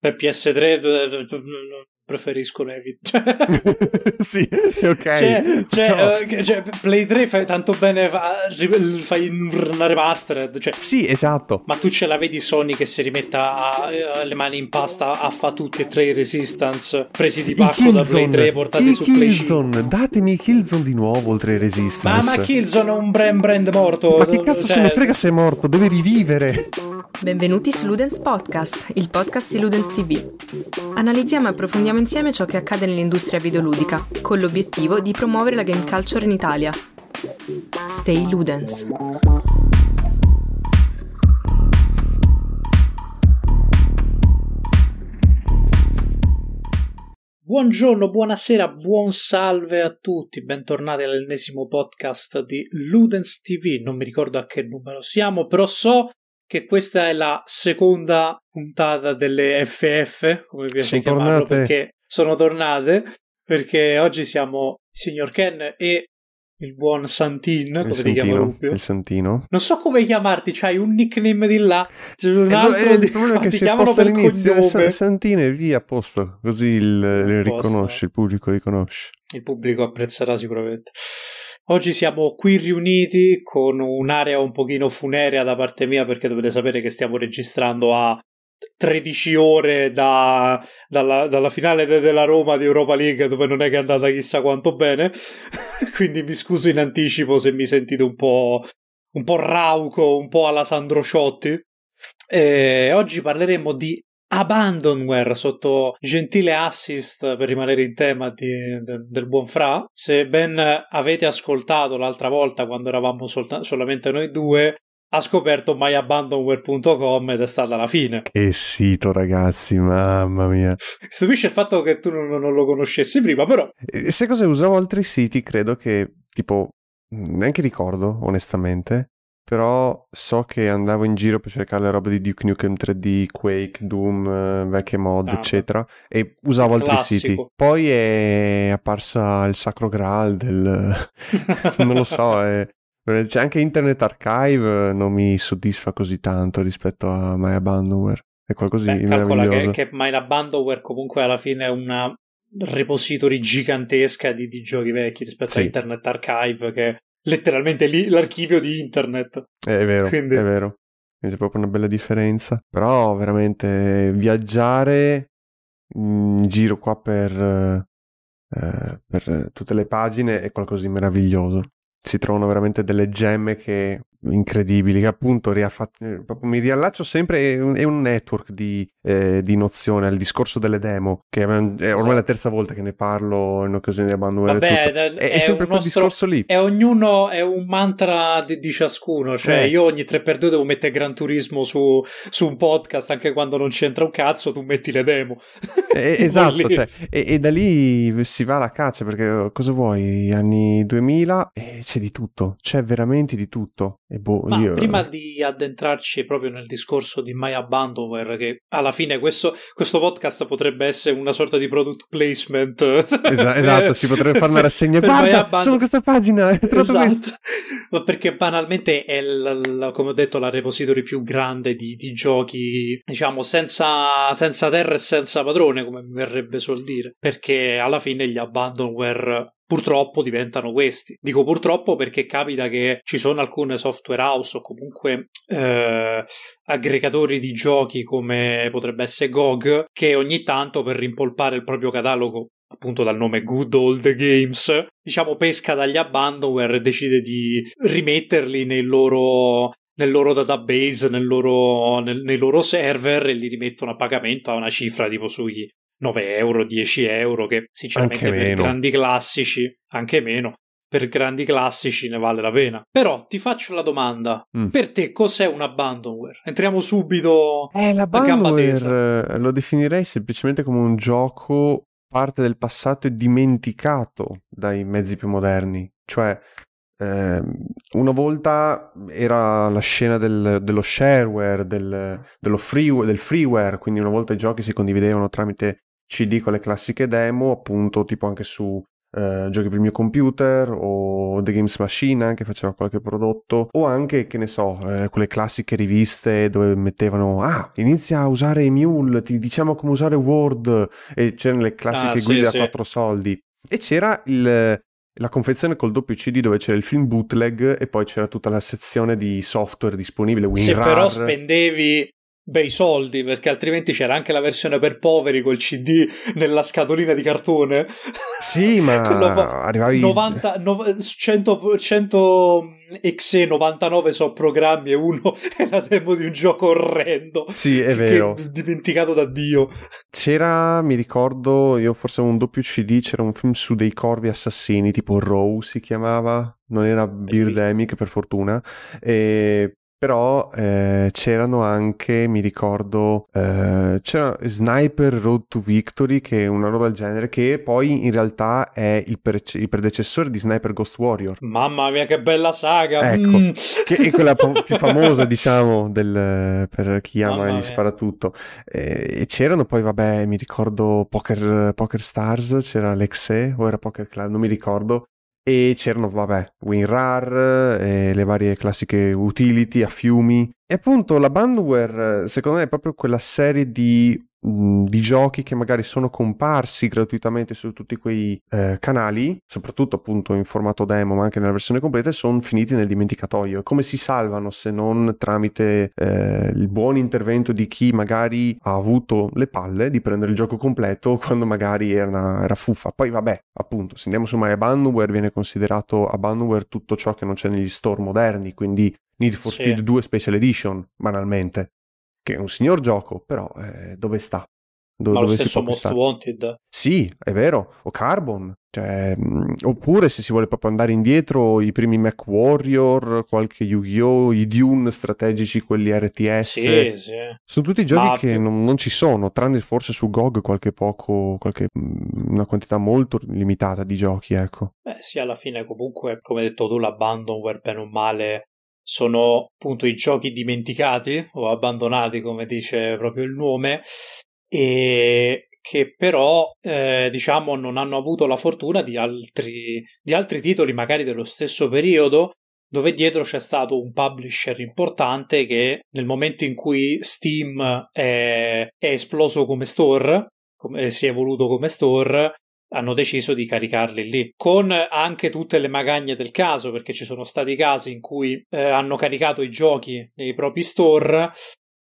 Per PS3 preferisco Revit. sì, ok. Cioè, cioè, no. uh, cioè, Play 3 fai tanto bene, fa, fai una remastered. Cioè, sì, esatto. Ma tu ce la vedi Sony che si rimetta a, a, le mani in pasta a fa tutti e tre i Resistance presi di pacco da Play 3 portati il su Killzone. Play 5. Datemi Killzone di nuovo oltre ai Resistance. Ma, ma Killzone è un brand brand morto. Ma che cazzo cioè... se ne frega se è morto? Deve rivivere. Benvenuti su Ludens Podcast, il podcast di Ludens TV. Analizziamo e approfondiamo insieme ciò che accade nell'industria videoludica, con l'obiettivo di promuovere la game culture in Italia. Stay Ludens. Buongiorno, buonasera, buon salve a tutti, bentornati all'ennesimo podcast di Ludens TV. Non mi ricordo a che numero siamo, però so che questa è la seconda puntata delle FF, come piace sono chiamarlo, tornate. perché sono tornate, perché oggi siamo il signor Ken e il buon Santin, il come Santino, ti chiamo Rubio? Il Santino. Non so come chiamarti, c'hai un nickname di là, c'è un altro eh, di il che ti chiamano per all'inizio cognome. Santino e via a posto, così il, il riconosce, il pubblico riconosce. Il pubblico apprezzerà sicuramente. Oggi siamo qui riuniti con un'area un pochino funerea da parte mia perché dovete sapere che stiamo registrando a 13 ore da, dalla, dalla, finale de- della Roma di Europa League dove non è che è andata chissà quanto bene. Quindi mi scuso in anticipo se mi sentite un po', un po rauco, un po' alla Sandro Ciotti. E oggi parleremo di Abandonware sotto gentile assist per rimanere in tema di, de, del buon Fra. Se ben avete ascoltato l'altra volta quando eravamo solta- solamente noi due, ha scoperto myabandonware.com ed è stata la fine. Che sito, ragazzi, mamma mia. Stupisce il fatto che tu non, non lo conoscessi prima, però. Se cosa usavo altri siti, credo che tipo neanche ricordo, onestamente però so che andavo in giro per cercare le robe di Duke Nukem 3D, Quake, Doom, eh, vecchie mod, ah, eccetera, e usavo altri classico. siti. Poi è apparsa il sacro graal del... non lo so, è... C'è anche Internet Archive, non mi soddisfa così tanto rispetto a My Abandonware. È qualcosa di meraviglioso. Che, che My Abandonware comunque alla fine è una repository gigantesca di, di giochi vecchi rispetto Sì. a Internet Archive che letteralmente lì l'archivio di internet. È vero, Quindi- è vero. C'è proprio una bella differenza. Però veramente viaggiare in giro qua per, eh, per tutte le pagine è qualcosa di meraviglioso. Si trovano veramente delle gemme che incredibili, che appunto riaffat- eh, mi riallaccio sempre, è un, è un network di, eh, di nozione al discorso delle demo, che è ormai Esatto. la terza volta che ne parlo in occasione di Abandonware e Vabbè, è, È, è sempre quel nostro- discorso lì. è ognuno è un mantra di, di ciascuno. Cioè, Eh. io ogni 3x2 devo mettere Gran Turismo su, su un podcast, anche quando non c'entra un cazzo, tu metti le demo. Eh, esatto, cioè, e, e da lì si va alla caccia perché eh, cosa vuoi? Anni 2000 e c'è di tutto, c'è veramente di tutto. Boh, Ma io... prima di addentrarci proprio nel discorso di My Abandonware, che alla fine questo, questo podcast potrebbe essere una sorta di product placement. Esa- esatto, si potrebbe fare una rassegna. Guarda, Abandon- sono questa pagina. Esatto, ma perché banalmente è, l- l- come ho detto, la repository più grande di, di giochi, diciamo, senza, senza terra e senza padrone, come mi verrebbe sul dire. Perché alla fine gli abandonware purtroppo diventano questi. Dico purtroppo perché capita che ci sono alcune software house o comunque eh, aggregatori di giochi come potrebbe essere GOG che ogni tanto per rimpolpare il proprio catalogo appunto dal nome Good Old Games, diciamo pesca dagli abandonware e decide di rimetterli nei loro, nel loro database, nel loro, nel- nei loro server e li rimettono a pagamento a una cifra tipo sui 9 euro, 10 euro, che sinceramente Anche per meno. grandi classici, anche meno, per grandi classici ne vale la pena. Però ti faccio la domanda, Mm. per te cos'è un abandonware? Entriamo subito Eh, a gamba tesa. Eh, lo definirei semplicemente come un gioco parte del passato e dimenticato dai mezzi più moderni. Cioè, ehm, una volta era la scena del- dello shareware, del, dello freeware, del freeware, quindi una volta i giochi si condividevano tramite CD con le classiche demo, appunto, tipo anche su eh, giochi per il mio computer o The Games Machine che faceva qualche prodotto o anche che ne so eh, quelle classiche riviste dove mettevano ah inizia a usare Mule ti diciamo come usare Word e c'erano le classiche ah, guide sì, a quattro soldi e c'era il, la confezione col doppio CD dove c'era il film bootleg e poi c'era tutta la sezione di software disponibile WinRAR. Se però spendevi bei soldi perché altrimenti c'era anche la versione per poveri col CD nella scatolina di cartone. Sì ma arrivavi 90, no, 100, 100 exe 99 so programmi e uno è la demo di un gioco orrendo sì è vero. dimenticato da Dio. C'era mi ricordo io forse un doppio CD c'era un film su dei corvi assassini tipo Row si chiamama non era Birdemic per fortuna e però eh, c'erano anche, mi ricordo, eh, c'era Sniper Road to Victory, che è una roba del genere, che poi in realtà è il, pre- il predecessore di Sniper Ghost Warrior. Mamma mia, che bella saga! Ecco, mm. che è quella po- più famosa, diciamo, del, per chi ama Mamma e gli spara tutto. E, e, c'erano poi, vabbè, mi ricordo Poker, Poker Stars, c'era Lexe, o era Poker Club, non mi ricordo, e c'erano, vabbè, WinRAR, e le varie classiche utility a fiumi. E appunto la Bandware, secondo me, è proprio quella serie di di giochi che magari sono comparsi gratuitamente su tutti quei eh, canali, soprattutto appunto in formato demo, ma anche nella versione completa, sono finiti nel dimenticatoio. Come si salvano se non tramite eh, il buon intervento di chi magari ha avuto le palle di prendere il gioco completo quando magari era, una, era fuffa? Poi vabbè, appunto, se andiamo su My Abandonware viene considerato Abandonware tutto ciò che non c'è negli store moderni, quindi Need for sì. Speed 2 Special Edition, banalmente che è un signor gioco, però eh, dove sta? Do- Ma lo stesso Most Wanted? Sì, è vero, o Carbon. Cioè, mh, mm, oppure se si vuole proprio andare indietro, i primi Mac Warrior, qualche Yu-Gi-Oh!, i Dune strategici, quelli RTS. Sì, sì. Sono tutti giochi Ma che non, non, ci sono, tranne forse su GOG qualche poco, qualche, mm, una quantità molto limitata di giochi, ecco. Beh, sì, alla fine comunque, come hai detto tu, l'Abandonware, bene o male, sono appunto i giochi dimenticati o abbandonati, come dice proprio il nome, e che però eh, diciamo non hanno avuto la fortuna di altri, di altri titoli magari dello stesso periodo dove dietro c'è stato un publisher importante che nel momento in cui Steam è, è esploso come store, come, si è evoluto come store, hanno deciso di caricarli lì, con anche tutte le magagne del caso, perché ci sono stati casi in cui eh, hanno caricato i giochi nei propri store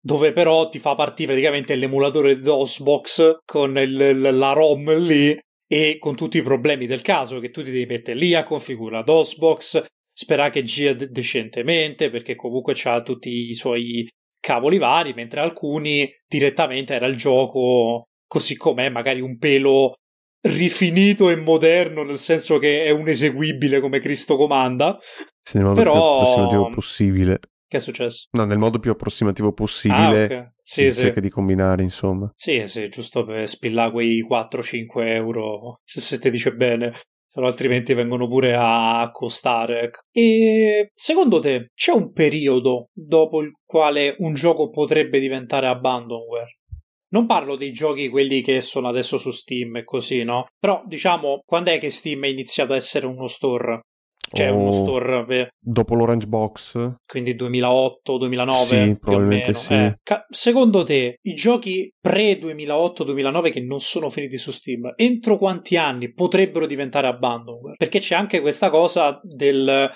dove però ti fa partire praticamente l'emulatore di DOSBox con il, la ROM lì e con tutti i problemi del caso che tu ti devi mettere lì a configurare DOSBox, sperare che gira de- decentemente perché comunque ha tutti i suoi cavoli vari, mentre alcuni direttamente era il gioco così com'è, magari un pelo rifinito e moderno, nel senso che è un eseguibile come Cristo comanda. Sì, nel modo Però... più approssimativo possibile. Che è successo? No, nel modo più approssimativo possibile ah, okay. sì, si sì. cerca di combinare, insomma. Sì, sì, giusto per spillare quei 4-5 euro, se, se ti dice bene. No, altrimenti vengono pure a costare. Ecco. E secondo te c'è un periodo dopo il quale un gioco potrebbe diventare abandonware? Non parlo dei giochi quelli che sono adesso su Steam e così, no? Però diciamo, quando è che Steam è iniziato a essere uno store? Cioè oh, uno store per... dopo l'Orange Box? quindi 2008 2009 sì probabilmente sì. eh, ca- secondo te i giochi pre 2008 2009 che non sono finiti su Steam entro quanti anni potrebbero diventare abandonware perché c'è anche questa cosa del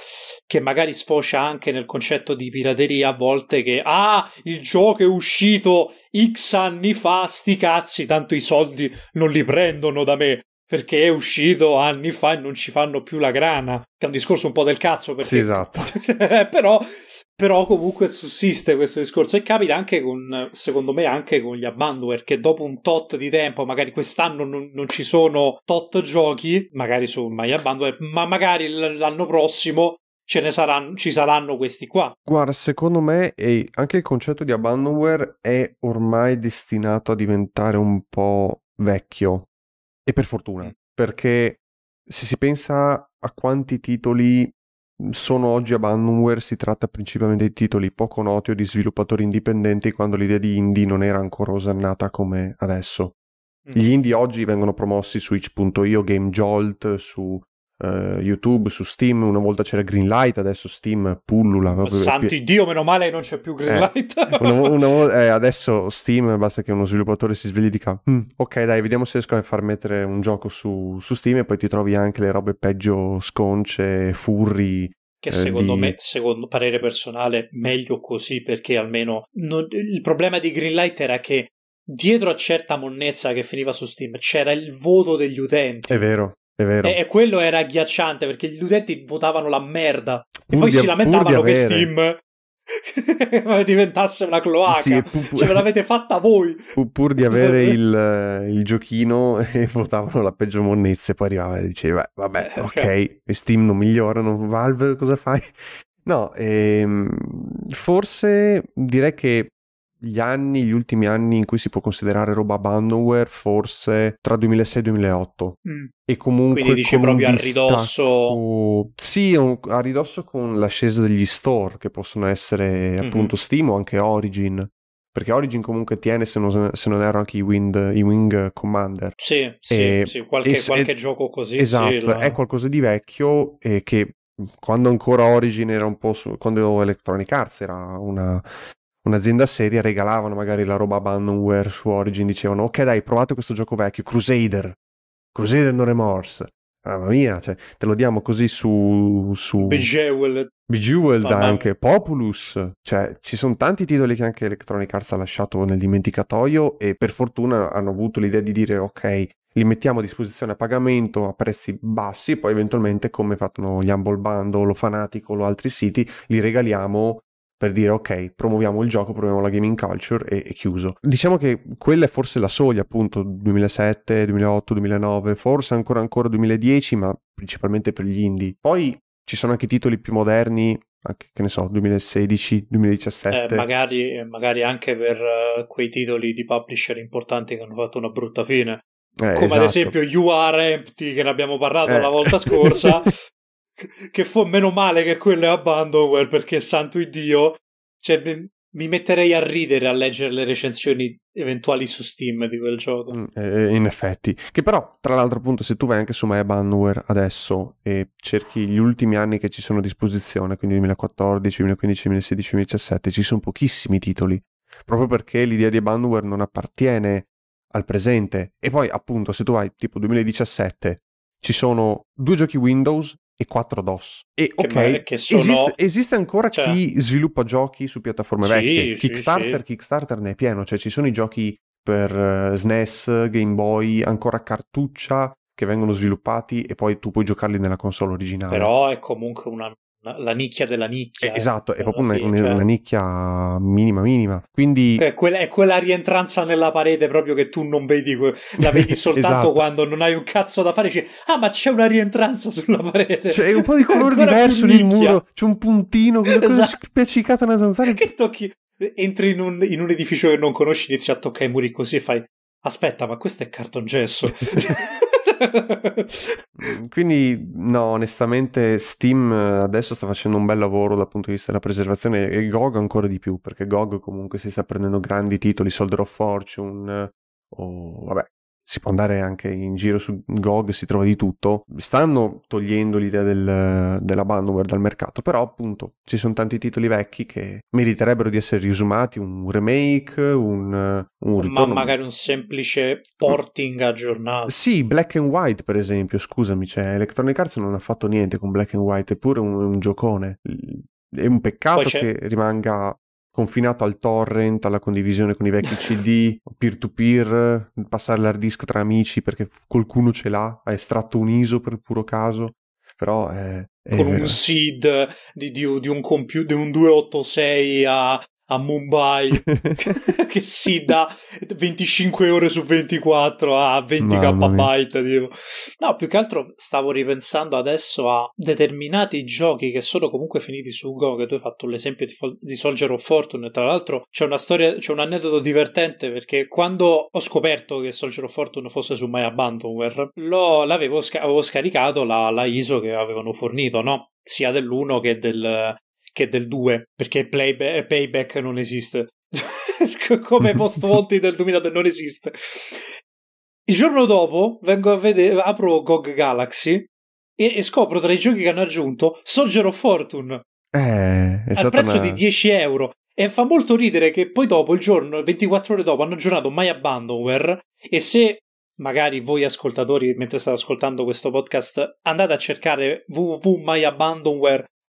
che magari sfocia anche nel concetto di pirateria a volte che ah il gioco è uscito X anni fa, sti cazzi, tanto i soldi non li prendono da me perché è uscito anni fa e non ci fanno più la grana. Che è un discorso un po' del cazzo. Perché... Sì, esatto. però, però, comunque sussiste questo discorso. E capita anche con, secondo me, anche con gli abandonware, che dopo un tot di tempo, magari quest'anno non, non ci sono tot giochi, magari su My Abandonware, ma magari l'anno prossimo ce ne saranno, ci saranno questi qua. Guarda, secondo me anche il concetto di abandonware è ormai destinato a diventare un po' vecchio e per fortuna, mm. perché se si pensa a quanti titoli sono oggi abandonware, si tratta principalmente di titoli poco noti o di sviluppatori indipendenti quando l'idea di indie non era ancora osannata come adesso. Gli indie oggi vengono promossi su itch.io, Game Jolt, su uh, YouTube, su Steam. Una volta c'era Greenlight, adesso Steam pullula. Santi Dio, meno male non c'è più Greenlight. Eh, una, una, eh, adesso Steam, basta che uno sviluppatore si svegli e dica mm, ok dai, vediamo se riesco a far mettere un gioco su, su Steam e poi ti trovi anche le robe peggio sconce, furri, che secondo di... me, secondo parere personale, meglio così perché almeno non... il problema di Greenlight era che dietro a certa monnezza che finiva su Steam c'era il voto degli utenti. È vero, è vero. E, e quello era agghiacciante perché gli utenti votavano la merda. E poi si lamentavano che Steam diventasse una cloaca. Sì, pu- Ce l'avete fatta voi. Pur, pur di avere il, il, giochino e votavano la peggio monnezza e poi arrivava e diceva vabbè eh, ok, e Steam non migliorano, Valve cosa fai? No, ehm, forse direi che gli anni, gli ultimi anni in cui si può considerare roba abandonware, forse tra 2006 e 2008. Mm. E comunque. Quindi dici proprio a ridosso. Sì, a ridosso con l'ascesa degli store, che possono essere mm-hmm. appunto Steam o anche Origin. Perché Origin comunque tiene, se non, se non erro, anche i, wind, i Wing Commander. Sì, sì, sì qualche, e, qualche e, gioco così. Esatto, sì, la... è qualcosa di vecchio e che quando ancora Origin era un po' su, quando Electronic Arts era una, un'azienda seria regalavano magari la roba abandonware su Origin, dicevano ok dai provate questo gioco vecchio, Crusader, Crusader No Remorse, mamma mia, cioè, te lo diamo così su... su... Bejeweled. Bejeweled anche, Populus, cioè ci sono tanti titoli che anche Electronic Arts ha lasciato nel dimenticatoio e per fortuna hanno avuto l'idea di dire ok, li mettiamo a disposizione a pagamento a prezzi bassi, poi eventualmente come fanno gli Humble Bundle o Fanatical o altri siti, li regaliamo per dire ok, promuoviamo il gioco, promuoviamo la gaming culture e, e, chiuso. Diciamo che quella è forse la soglia, appunto, 2007, 2008, 2009, forse ancora ancora 2010, ma principalmente per gli indie. Poi ci sono anche titoli più moderni, anche che ne so, 2016, 2017. Eh, magari, magari, anche per uh, quei titoli di publisher importanti che hanno fatto una brutta fine. Eh, come esatto. ad esempio You Are Empty, che ne abbiamo parlato eh. la volta scorsa, che fu meno male che quello è Abandonware perché santo Dio cioè mi metterei a ridere a leggere le recensioni eventuali su Steam di quel gioco. Mm, eh, in effetti. Che però tra l'altro appunto se tu vai anche su My Abandonware adesso e cerchi gli ultimi anni che ci sono a disposizione quindi 2014, 2015, 2016, 2017 ci sono pochissimi titoli proprio perché l'idea di Abandonware non appartiene al presente. E poi appunto se tu vai tipo 2017 ci sono due giochi Windows e 4 DOS. E ok, che, che sono... esiste, esiste, ancora cioè... chi sviluppa giochi su piattaforme sì, vecchie. Sì, Kickstarter, sì. Kickstarter ne è pieno, cioè ci sono i giochi per uh, eh, SNES, Game Boy, ancora cartuccia che vengono sviluppati e poi tu puoi giocarli nella console originale. Però è comunque una la nicchia della nicchia. Eh, esatto, è proprio una, una, una, nicchia minima minima. Quindi... È quella, è quella, rientranza nella parete proprio che tu non vedi, la vedi soltanto esatto. quando non hai un cazzo da fare. Dici, ah ma c'è una rientranza sulla parete. C'è un po' di colore diverso nel muro, c'è un puntino, quella esatto. cosa nella zanzara. Che tocchi, entri in un, in un edificio che non conosci, inizi a toccare i muri così e fai, aspetta ma questo è cartongesso. Quindi, no, onestamente, Steam adesso sta facendo un bel lavoro dal punto di vista della preservazione e GOG ancora di più, perché GOG comunque si sta prendendo grandi titoli, Soldier of Fortune o vabbè, si può andare anche in giro su GOG, si trova di tutto. Stanno togliendo l'idea del, dell'abandonware dal mercato, però appunto ci sono tanti titoli vecchi che meriterebbero di essere riesumati, un remake, un, un ritorno. Ma magari un semplice porting aggiornato. Sì, Black and White per esempio, scusami, cioè Electronic Arts non ha fatto niente con Black and White, eppure è un, un giocone. È un peccato che rimanga confinato al torrent, alla condivisione con i vecchi CD, peer-to-peer, passare l'hard disk tra amici perché qualcuno ce l'ha, ha estratto un ISO per puro caso, però è... è con un SID di, di, di, un computer, di un 286 a a Mumbai che si dà 25 ore su 24 a 20 KB tipo. no più che altro stavo ripensando adesso a determinati giochi che sono comunque finiti su Go che tu hai fatto l'esempio di, di Soldier of Fortune tra l'altro c'è una storia c'è un aneddoto divertente perché quando ho scoperto che Soldier of Fortune fosse su My Abandonware lo, l'avevo avevo scaricato la, la ISO che avevano fornito no? sia dell'1 che del, che del 2, perché playback, payback non esiste. Come post volti del 2000 non esiste. Il giorno dopo vengo a vedere, apro GOG Galaxy e, e scopro tra i giochi che hanno aggiunto Soldier of Fortune Eh, al prezzo una- di 10 euro. E fa molto ridere che poi dopo, il giorno, 24 ore dopo, hanno aggiornato My Abandonware. E se magari voi ascoltatori, mentre state ascoltando questo podcast, andate a cercare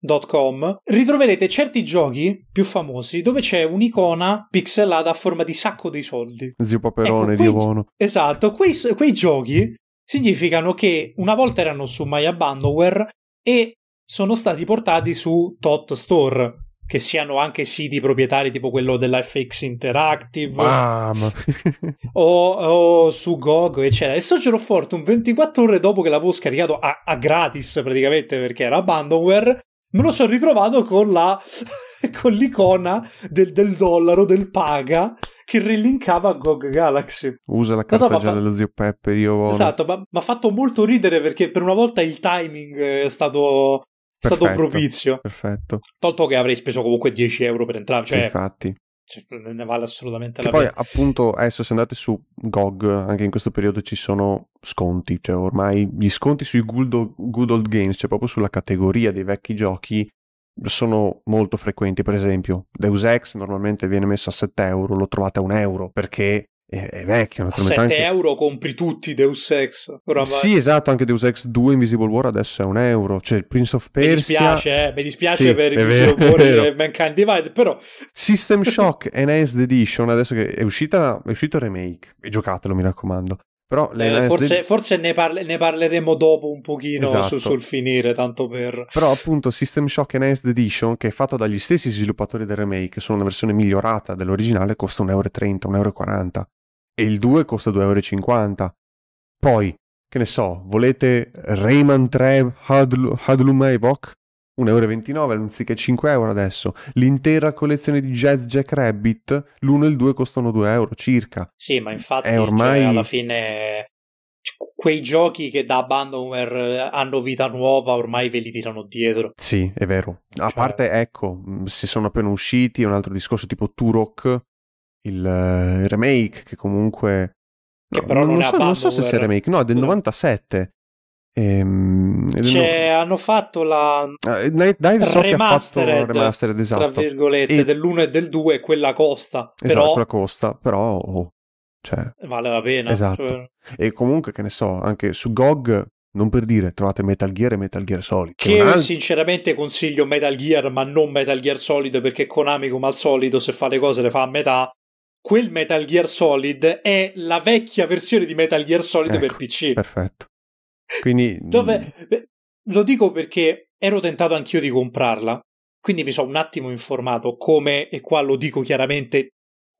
www.myabandonware.com, ritroverete certi giochi più famosi dove c'è un'icona pixelata a forma di sacco dei soldi. Zio Paperone, Ecco, Dio quei- buono. Esatto, quei, quei giochi significano che una volta erano su My Abandonware e sono stati portati su Tot Store, che siano anche siti proprietari tipo quello della FX Interactive Mamma. o, o su GOG, eccetera. E Soldier of Fortune 24 ore dopo che l'avevo scaricato a, a gratis praticamente perché era Abandonware, me lo sono ritrovato con la con l'icona del, del dollaro, del paga che relinkava a GOG Galaxy. Usa la so, carta fa- dello zio Peppe, Dio buono. Esatto, ma mi ha fatto molto ridere perché per una volta il timing è stato, è stato Perfetto. propizio. Perfetto. Tolto che avrei speso comunque 10 euro per entrare, Sì, cioè, infatti. Cioè, ne vale assolutamente Che la poi pena. appunto adesso se andate su GOG anche in questo periodo ci sono sconti, cioè ormai gli sconti sui good old, good old games, cioè proprio sulla categoria dei vecchi giochi sono molto frequenti, per esempio Deus Ex normalmente viene messo a 7 euro, lo trovate a 1 euro perché è, è vecchio, A naturalmente 7 anche... euro compri tutti Deus Ex. Oramai. Sì, esatto, anche Deus Ex 2 Invisible War adesso è un euro, cioè il Prince of Mi Persia... dispiace, eh, mi dispiace Sì, per Invisible War e Mankind Divide, però System Shock Enhanced Edition, adesso che è, uscita, è uscito il remake, e giocatelo mi raccomando. Però eh, forse, forse ne, parle- ne parleremo dopo un pochino Esatto. su- sul finire, tanto per... Però appunto System Shock Enhanced Edition, che è fatto dagli stessi sviluppatori del remake, sono una versione migliorata dell'originale, costa 1,30€, 1,40€ e il 2 costa 2,50€. Poi, che ne so, volete Rayman 3 Hadl- Hadlum Evoc? 1,29€ anziché 5€ adesso. L'intera collezione di Jazz Jack Rabbit, l'1 e il 2 costano 2€ circa. Sì, ma infatti È ormai- cioè, alla fine cioè, quei giochi che da Abandonware eh, hanno vita nuova ormai ve li tirano dietro. Sì, è vero. A Cioè- parte, ecco, se sono appena usciti, è un altro discorso tipo Turok, il eh, remake, che comunque... Che no, però non è so, non so se sia remake, no, è del Scusa. 97. Ehm, del Cioè, hanno fatto la no- eh, Night Dive so che ha fatto remastered, remastered, tra esatto. virgolette E- dell'1 e del 2 quella costa, Esatto, però quella costa, però... oh, cioè, vale la pena. Esatto. Cioè, e comunque, che ne so, anche su GOG, non per dire, trovate Metal Gear e Metal Gear Solid. che è un alt- sinceramente consiglio Metal Gear, ma non Metal Gear Solid perché Konami come al solito se fa le cose le fa a metà. Quel Metal Gear Solid è la vecchia versione di Metal Gear Solid Ecco, per PC. Perfetto. Quindi... Dove beh, lo dico perché ero tentato anch'io di comprarla, quindi mi sono un attimo informato come, e qua lo dico chiaramente,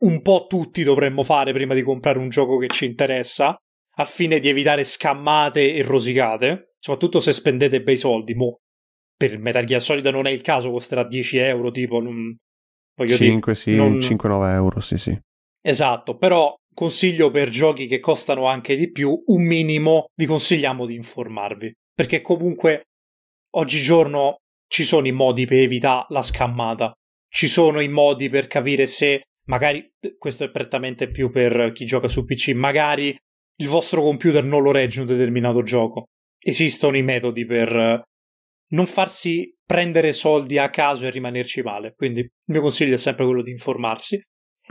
un po' tutti dovremmo fare prima di comprare un gioco che ci interessa, al fine di evitare scammate e rosicate, soprattutto se spendete bei soldi. Mo, per il Metal Gear Solid non è il caso, costerà 10 euro, tipo, non, voglio dire, 5, sì, non- 5-9 euro, sì, sì. Esatto, però consiglio per giochi che costano anche di più, un minimo vi consigliamo di informarvi, perché comunque oggigiorno ci sono i modi per evitare la scammata, ci sono i modi per capire se magari, questo è prettamente più per chi gioca su PC, magari il vostro computer non lo regge un determinato gioco. Esistono i metodi per eh, non farsi prendere soldi a caso e rimanerci male, quindi il mio consiglio è sempre quello di informarsi.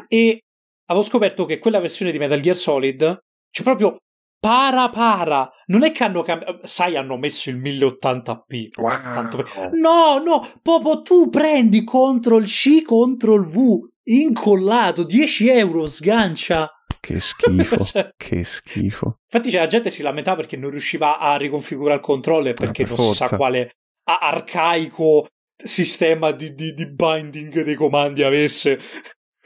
E avevo scoperto che quella versione di Metal Gear Solid c'è proprio para para. Non è che hanno cambiato. Sai, hanno messo il 1080p. Tanto per- No, no, proprio tu prendi CTRL C, CTRL V incollato 10 euro sgancia. Che schifo, Cioè, che schifo. Infatti, c'è la gente si lamentava perché non riusciva a riconfigurare il controller perché per non si sa forza. quale arcaico sistema di, di- di binding dei comandi avesse.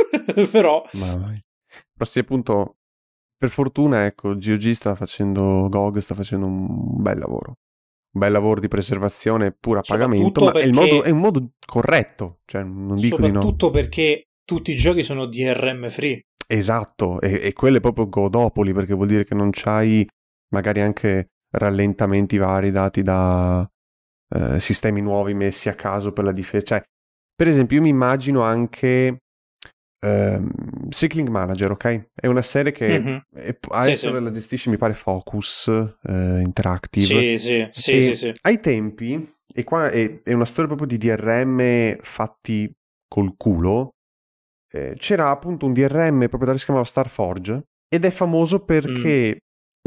Però, Ma sì, appunto, per fortuna, ecco, GOG sta facendo, GOG sta facendo un bel lavoro. Un bel lavoro di preservazione pur a pagamento, ma Soprattutto è, perché- modo, è un modo corretto. Cioè, non dico di no. soprattutto perché tutti i giochi sono DRM free. Esatto, e, e quello è proprio godopoli, perché vuol dire che non c'hai magari anche rallentamenti vari dati da eh, sistemi nuovi messi a caso per la difesa. Cioè, per esempio, io mi immagino anche ehm, Cycling Manager, ok? È una serie che Mhm. è- adesso sì. la gestisce, mi pare, Focus eh, Interactive. Sì, sì, sì, sì, sì. Ai tempi, e qua è, è una storia proprio di DRM fatti col culo, eh, c'era appunto un DRM proprietario che si chiamava Starforge ed è famoso perché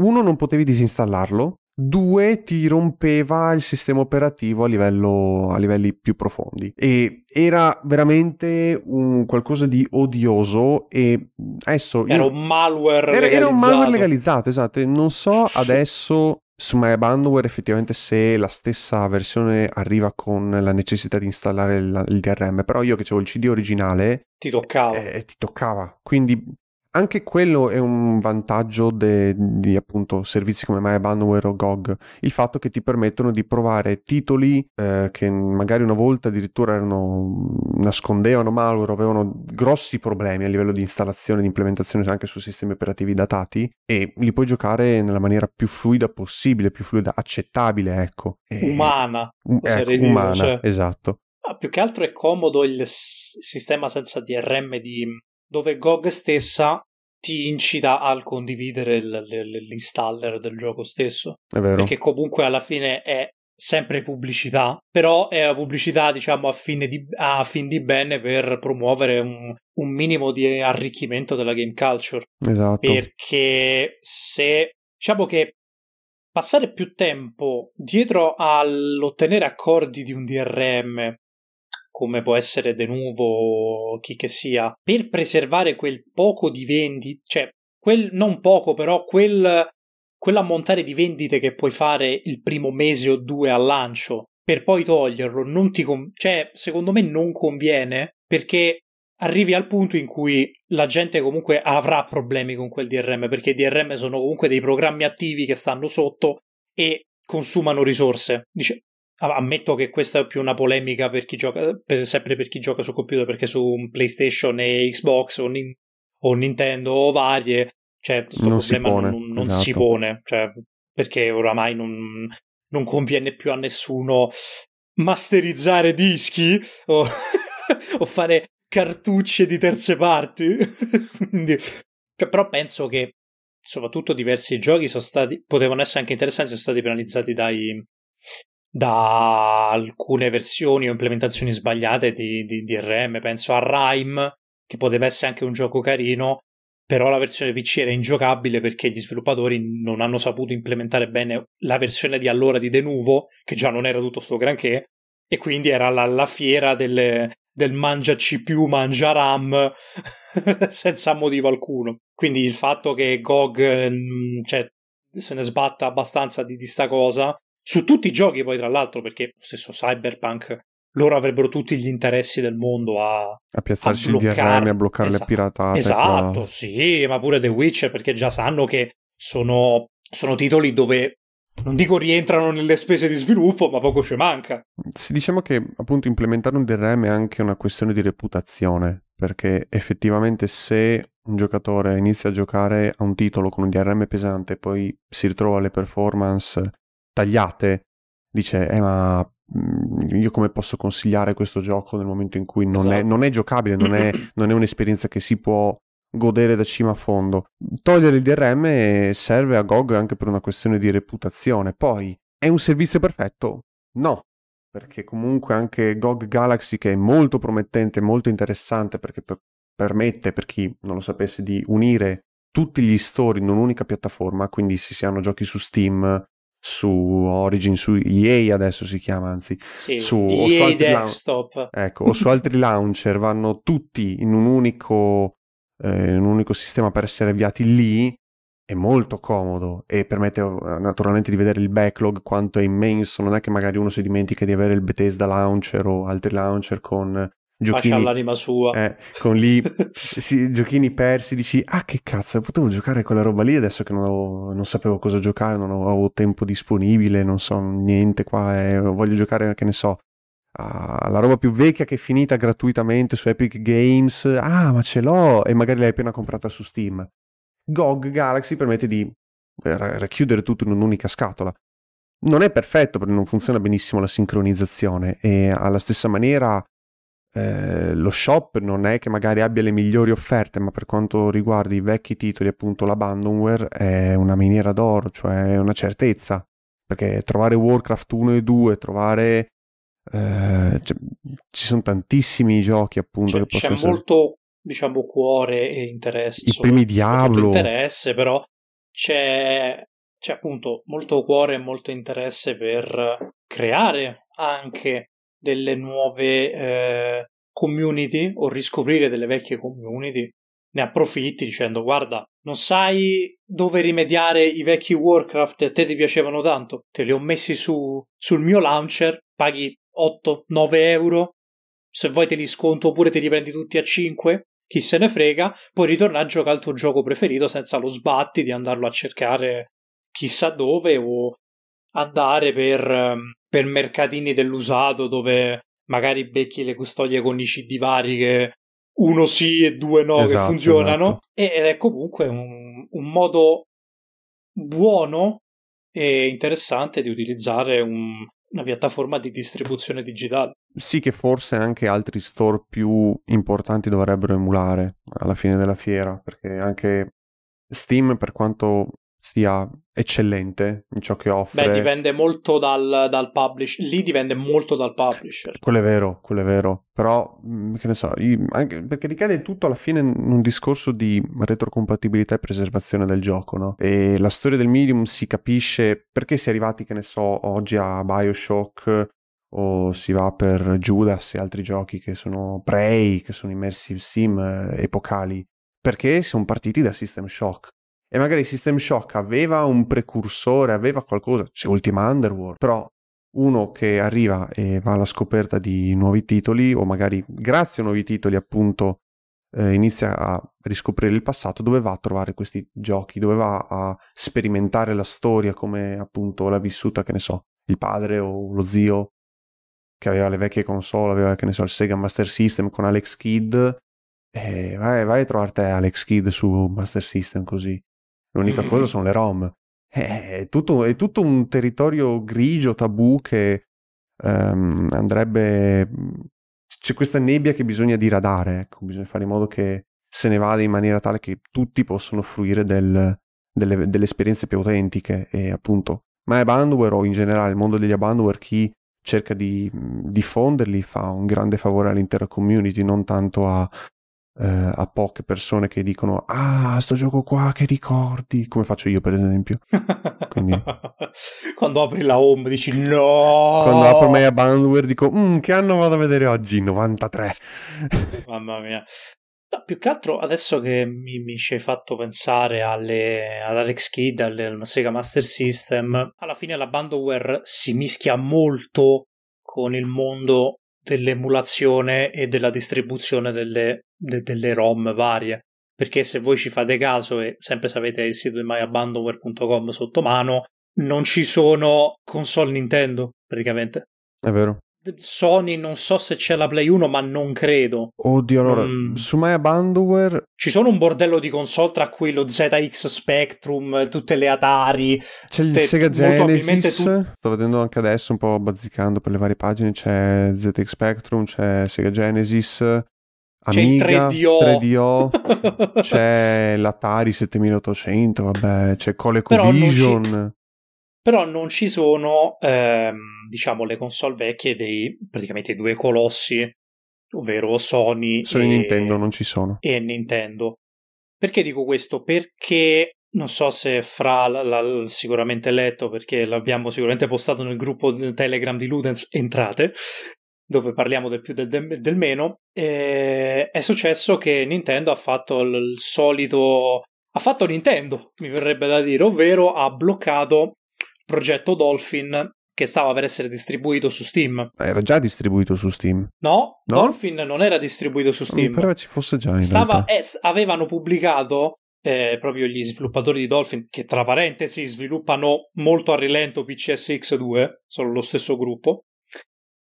Mm. uno non potevi disinstallarlo, due ti rompeva il sistema operativo a, livello, a livelli più profondi e era veramente un qualcosa di odioso e adesso io- Era un malware era, era un legalizzato. malware legalizzato, esatto. E non so adesso su MyAbandware effettivamente se la stessa versione arriva con la necessità di installare il, il DRM, però io che avevo il CD originale Ti toccava. eh, ti toccava. Quindi anche quello è un vantaggio de- di appunto servizi come MyAbandware o GOG, il fatto che ti permettono di provare titoli eh, che magari una volta addirittura erano nascondevano malware, avevano grossi problemi a livello di installazione e di implementazione anche su sistemi operativi datati e li puoi giocare nella maniera più fluida possibile, più fluida, accettabile, ecco. E- Umana. um- ecco, dire, umana, cioè. esatto. Ah, più che altro è comodo il sistema senza DRM di, dove GOG stessa ti incita a condividere il- l'installer del gioco stesso. È vero. Perché comunque alla fine è sempre pubblicità, però è la pubblicità, diciamo, a fine di, a fin di bene per promuovere un, un minimo di arricchimento della game culture. Esatto. Perché se diciamo che passare più tempo dietro all'ottenere accordi di un DRM, come può essere De Nuvo o chi che sia, per preservare quel poco di vendite, cioè quel non poco, però quel quell'ammontare di vendite che puoi fare il primo mese o due al lancio per poi toglierlo, non ti con- cioè, secondo me non conviene perché arrivi al punto in cui la gente comunque avrà problemi con quel DRM perché i DRM sono comunque dei programmi attivi che stanno sotto e consumano risorse. Dice, ammetto che questa è più una polemica per chi gioca, per, sempre per chi gioca su computer perché su un PlayStation e Xbox o, Nin- o Nintendo o varie, cioè questo Non si problema pone, non, non esatto. si pone, cioè, perché oramai non, non conviene più a nessuno masterizzare dischi o, o fare cartucce di terze parti. Quindi, cioè, però penso che soprattutto diversi giochi sono stati, potevano essere anche interessanti, sono stati penalizzati dai, da alcune versioni o implementazioni sbagliate di, di DRM. Penso a Rime, che poteva essere anche un gioco carino, però la versione PC era ingiocabile perché gli sviluppatori non hanno saputo implementare bene la versione di allora di Denuvo, che già non era tutto sto granché, e quindi era la, la fiera delle, del mangia CPU, mangia RAM, senza motivo alcuno. Quindi il fatto che GOG mm, cioè, se ne sbatta abbastanza di, di sta cosa, su tutti i giochi poi tra l'altro, perché lo stesso Cyberpunk, loro avrebbero tutti gli interessi del mondo a, a piazzarci a il bloccare- DRM, a bloccare Esatto. le piratate. Esatto, qua. sì, ma pure The Witcher perché già sanno che sono, sono titoli dove non dico rientrano nelle spese di sviluppo, ma poco ci manca. Sì, diciamo che appunto implementare un DRM è anche una questione di reputazione, perché effettivamente se un giocatore inizia a giocare a un titolo con un DRM pesante e poi si ritrova le performance tagliate, dice, eh ma mm, io come posso consigliare questo gioco nel momento in cui non, è, Esatto. non è giocabile, non è, non è un'esperienza che si può godere da cima a fondo. Togliere il DRM serve a GOG anche per una questione di reputazione. Poi, è un servizio perfetto? No, perché comunque anche GOG Galaxy, che è molto promettente, molto interessante, perché per- permette, per chi non lo sapesse, di unire tutti gli store in un'unica piattaforma, quindi se si hanno giochi su Steam, su Origin, su EA adesso si chiama, anzi, Sì, Su- o su Desktop. ecco, o su altri launcher vanno tutti in un unico, eh, in un unico sistema per essere avviati lì, è molto comodo e permette eh, naturalmente di vedere il backlog quanto è immenso, non è che magari uno si dimentica di avere il Bethesda launcher o altri launcher con giochini, all'anima sua. eh, con lì sì, giochini persi, dici ah che cazzo, potevo giocare quella roba lì adesso che non, avevo- non sapevo cosa giocare, non avevo tempo disponibile, non so niente qua, eh, voglio giocare che ne so alla roba più vecchia che è finita gratuitamente su Epic Games, ah ma ce l'ho e magari l'hai appena comprata su Steam. GOG Galaxy permette di racchiudere tutto in un'unica scatola. Non è perfetto perché non funziona benissimo la sincronizzazione e alla stessa maniera eh, lo shop non è che magari abbia le migliori offerte, ma per quanto riguarda i vecchi titoli, appunto l'abandonware è una miniera d'oro, cioè è una certezza. Perché trovare Warcraft 1 e 2, trovare... Eh, cioè, ci sono tantissimi giochi appunto c'è, che possono c'è essere... molto diciamo cuore e interesse i primi Diablo interesse però c'è, c'è appunto molto cuore e molto interesse per creare anche delle nuove eh, community o riscoprire delle vecchie community, ne approfitti dicendo guarda, non sai dove rimediare i vecchi Warcraft a te ti piacevano tanto, te li ho messi su, sul mio launcher, paghi 8-9 euro, se vuoi te li sconto oppure te li prendi tutti a 5, chi se ne frega, puoi ritornare a giocare al tuo gioco preferito senza lo sbatti di andarlo a cercare chissà dove o andare per, ehm, per mercatini dell'usato dove magari becchi le custodie con i CD vari che uno sì e due no Esatto, che funzionano esatto. ed è comunque un, un modo buono e interessante di utilizzare un- una piattaforma di distribuzione digitale. Sì che forse anche altri store più importanti dovrebbero emulare alla fine della fiera, perché anche Steam, per quanto sia eccellente in ciò che offre, Beh, dipende molto dal, dal publisher. Lì dipende molto dal publisher. quello è vero, quello è vero, però mm, che ne so, io- anche- perché ricade tutto alla fine in un discorso di retrocompatibilità e preservazione del gioco, no? E la storia del medium si capisce perché si è arrivati, che ne so, oggi a Bioshock o si va per Judas e altri giochi che sono Prey, che sono immersive sim eh, epocali, perché sono partiti da System Shock. E magari System Shock aveva un precursore, aveva qualcosa, c'è Ultima Underworld, però uno che arriva e va alla scoperta di nuovi titoli, o magari grazie a nuovi titoli, appunto, eh, inizia a riscoprire il passato, dove va a trovare questi giochi, dove va a sperimentare la storia come appunto l'ha vissuta, che ne so, il padre o lo zio che aveva le vecchie console, aveva, che ne so, il Sega Master System con Alex Kidd, e vai, vai a trovare te Alex Kidd su Master System così. L'unica cosa sono le ROM. Eh, È tutto, è tutto un territorio grigio, tabù che ehm, andrebbe... C'è questa nebbia che bisogna diradare, ecco, bisogna fare in modo che se ne vada in maniera tale che tutti possano fruire del- delle, delle esperienze più autentiche e appunto ma Abandonware o in generale il mondo degli Abandonware chi cerca di diffonderli fa un grande favore all'intera community non tanto a, eh, a poche persone che dicono ah sto gioco qua che ricordi come faccio io per esempio Quindi- Quando apri la home dici no. quando apro My Abandonware dico "Mm, che anno vado a vedere oggi 93 Mamma mia. No, più che altro adesso che mi, mi ci hai fatto pensare alle, ad Alex Kidd, al Sega Master System, alla fine la Bandoware si mischia molto con il mondo dell'emulazione e della distribuzione delle, de- delle ROM varie. Perché se voi ci fate caso e sempre sapete il sito di myabandonware.com sotto mano, non ci sono console Nintendo praticamente. è vero Sony non so se c'è la Play 1, ma non credo. oddio allora Mm. su My Abandonware Ci sono un bordello di console tra cui lo ZX Spectrum, tutte le Atari. C'è il Te- Sega Genesis, tu- sto vedendo anche adesso un po' bazzicando per le varie pagine, c'è ZX Spectrum, c'è Sega Genesis, C'è il Amiga, 3DO. 3DO, c'è l'Atari 7800, vabbè, c'è ColecoVision, Però non ci sono, ehm, diciamo, le console vecchie dei praticamente due colossi, ovvero Sony solo e, in Nintendo non ci sono. e Nintendo. Perché dico questo? Perché non so se Fra l'ha sicuramente letto, perché l'abbiamo sicuramente postato nel gruppo Telegram di Ludens Entrate, dove parliamo del più del, del- del meno. E è successo che Nintendo ha fatto il, solito. Ha fatto Nintendo, mi verrebbe da dire, ovvero ha bloccato il progetto Dolphin che stava per essere distribuito su Steam. Era già distribuito su Steam. No, No? Dolphin non era distribuito su Mi Steam. pareva ci fosse già in Stava- eh, avevano pubblicato eh, proprio gli sviluppatori di Dolphin, che tra parentesi sviluppano molto a rilento PCSX2, sono lo stesso gruppo.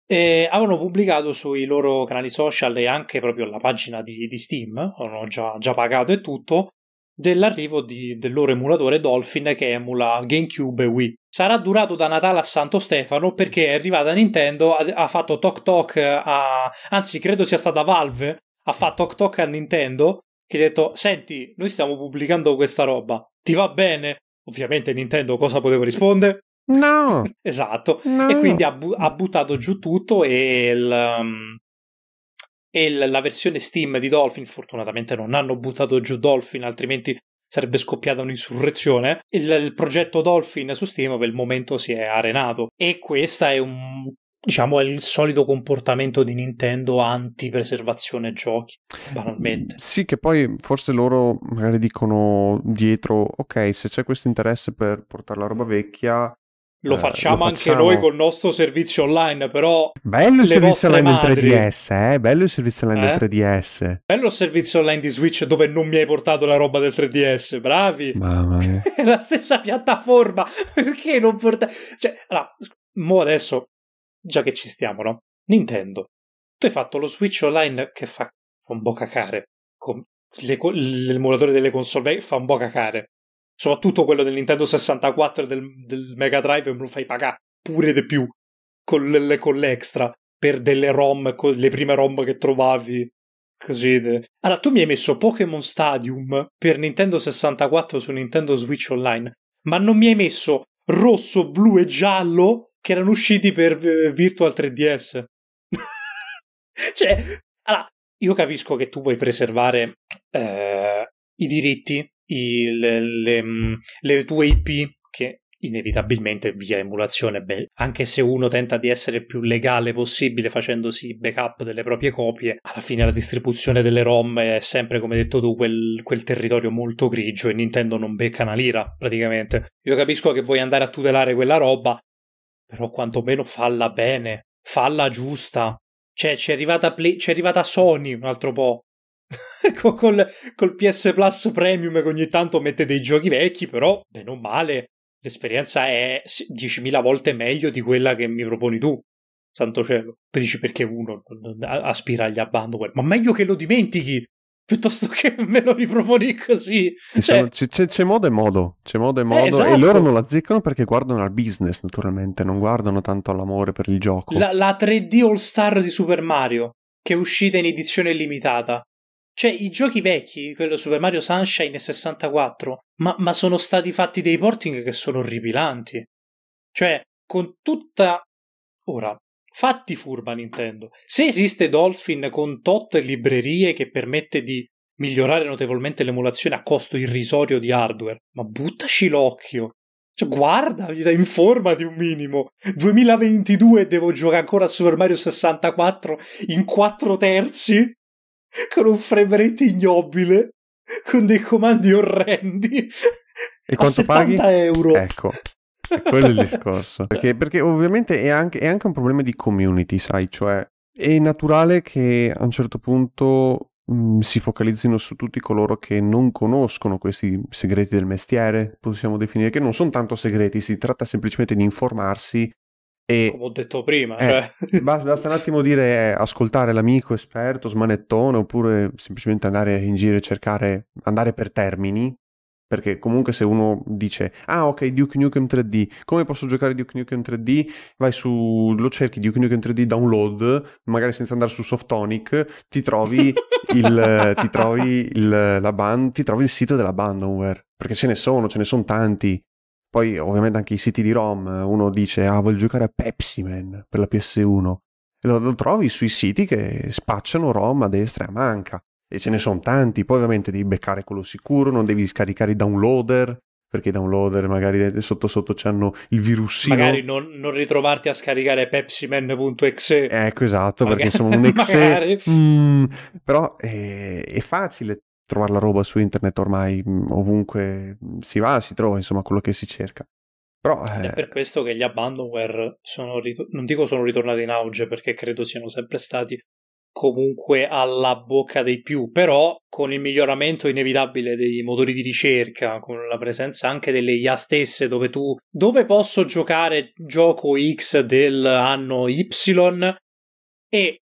E avevano pubblicato sui loro canali social e anche proprio alla pagina di, di Steam, avevano già, già pagato e tutto, dell'arrivo di, del loro emulatore Dolphin che emula GameCube e Wii. Sarà durato da Natale a Santo Stefano perché è arrivata Nintendo, ha, ha fatto Tok Tok a... anzi credo sia stata Valve, ha fatto Tok Tok a Nintendo che ha detto senti noi stiamo pubblicando questa roba, ti va bene? Ovviamente Nintendo cosa poteva rispondere? No! esatto. No. E quindi ha, bu- ha, buttato giù tutto e, il, um, e il, la versione Steam di Dolphin, fortunatamente non hanno buttato giù Dolphin, altrimenti sarebbe scoppiata un'insurrezione. Il, il progetto Dolphin su Steam per il momento si è arenato e questo è un diciamo, è il solito comportamento di Nintendo anti-preservazione giochi, banalmente. Sì, che poi forse loro magari dicono dietro, ok, se c'è questo interesse per portare la roba vecchia... Lo facciamo, eh, lo facciamo. anche noi col nostro servizio online, però... Bello il servizio online madri... del 3DS, eh? Bello il servizio online eh? del 3DS. Bello il servizio online di Switch dove non mi hai portato la roba del 3DS, bravi! Mamma mia. È la stessa piattaforma, perché non portare... Cioè, allora, mo adesso già che ci stiamo, no? Nintendo, tu hai fatto lo Switch Online che fa, fa un po' cacare. Con le, l'emulatore delle console fa un po' cacare. Soprattutto quello del Nintendo 64 e del, del Mega Drive me lo fai pagare pure di più con, le, con l'extra per delle ROM, con le prime ROM che trovavi. Così. De... Allora, tu mi hai messo Pokémon Stadium per Nintendo 64 su Nintendo Switch Online, ma non mi hai messo rosso, blu e giallo che erano usciti per Virtual 3DS. cioè, allora, io capisco che tu vuoi preservare eh, i diritti, i, le, le, tue IP, che inevitabilmente via emulazione, beh, anche se uno tenta di essere il più legale possibile facendosi backup delle proprie copie, alla fine la distribuzione delle ROM è sempre, come detto tu, quel, quel territorio molto grigio e Nintendo non becca una lira, praticamente. Io capisco che vuoi andare a tutelare quella roba, però quantomeno falla bene, falla giusta. Cioè, c'è arrivata, Play, c'è arrivata Sony un altro po'. col, col PS Plus Premium che ogni tanto mette dei giochi vecchi, però, bene o male, l'esperienza è 10.000 volte meglio di quella che mi proponi tu. Santo cielo. Dici perché uno aspira agli abandon, ma meglio che lo dimentichi piuttosto che me lo riproponi così. Cioè... C'è, c'è, modo e modo, c'è modo e modo, eh, esatto. e loro non la ziccano perché guardano al business naturalmente, non guardano tanto all'amore per il gioco. La, la 3D All Star di Super Mario, che è uscita in edizione limitata. Cioè, i giochi vecchi, quello Super Mario Sunshine e 64, ma, ma sono stati fatti dei porting che sono orripilanti. Cioè, con tutta... Ora, Fatti furba Nintendo. Se esiste Dolphin con tot librerie che permette di migliorare notevolmente l'emulazione a costo irrisorio di hardware, ma buttaci l'occhio. Cioè, guarda, informati un minimo. 2022 devo giocare ancora a Super Mario 64 in 4 terzi con un frame rate ignobile, con dei comandi orrendi. E quanto paghi? euro. Ecco. Quello è il discorso. Perché, perché ovviamente è anche, è anche, un problema di community, sai, cioè è naturale che a un certo punto mh, mm, si focalizzino su tutti coloro che non conoscono questi segreti del mestiere, possiamo definire, che non sono tanto segreti, si tratta semplicemente di informarsi e, come ho detto prima, eh, cioè. basta, un attimo dire eh, ascoltare l'amico esperto, smanettone, oppure semplicemente andare in giro e cercare, andare per termini perché comunque se uno dice, ah ok, Duke Nukem 3D, come posso giocare Duke Nukem 3D? Vai su, lo cerchi Duke Nukem 3D download, magari senza andare su Softonic, ti trovi il, ti trovi il, la band, ti trovi il sito della Bandware, perché ce ne sono, ce ne sono tanti. Poi ovviamente anche i siti di ROM, uno dice, ah voglio giocare a Pepsi Man per la PS1. E lo, lo trovi sui siti che spacciano ROM a destra e a manca e ce ne sono tanti, poi ovviamente devi beccare quello sicuro, non devi scaricare i downloader, perché i downloader magari sotto sotto c'hanno il virusino. Magari non, non ritrovarti a scaricare pepsiman.exe. Ecco, esatto, magari. perché sono un exe. mm, però è, è, facile trovare la roba su internet ormai, mm, ovunque si va, si trova insomma quello che si cerca. Però, eh... È per questo che gli abandonware sono, non dico sono ritornati in auge, perché credo siano sempre stati comunque alla bocca dei più, però con il miglioramento inevitabile dei motori di ricerca, con la presenza anche delle IA stesse, dove tu dove posso giocare gioco X dell'anno Y e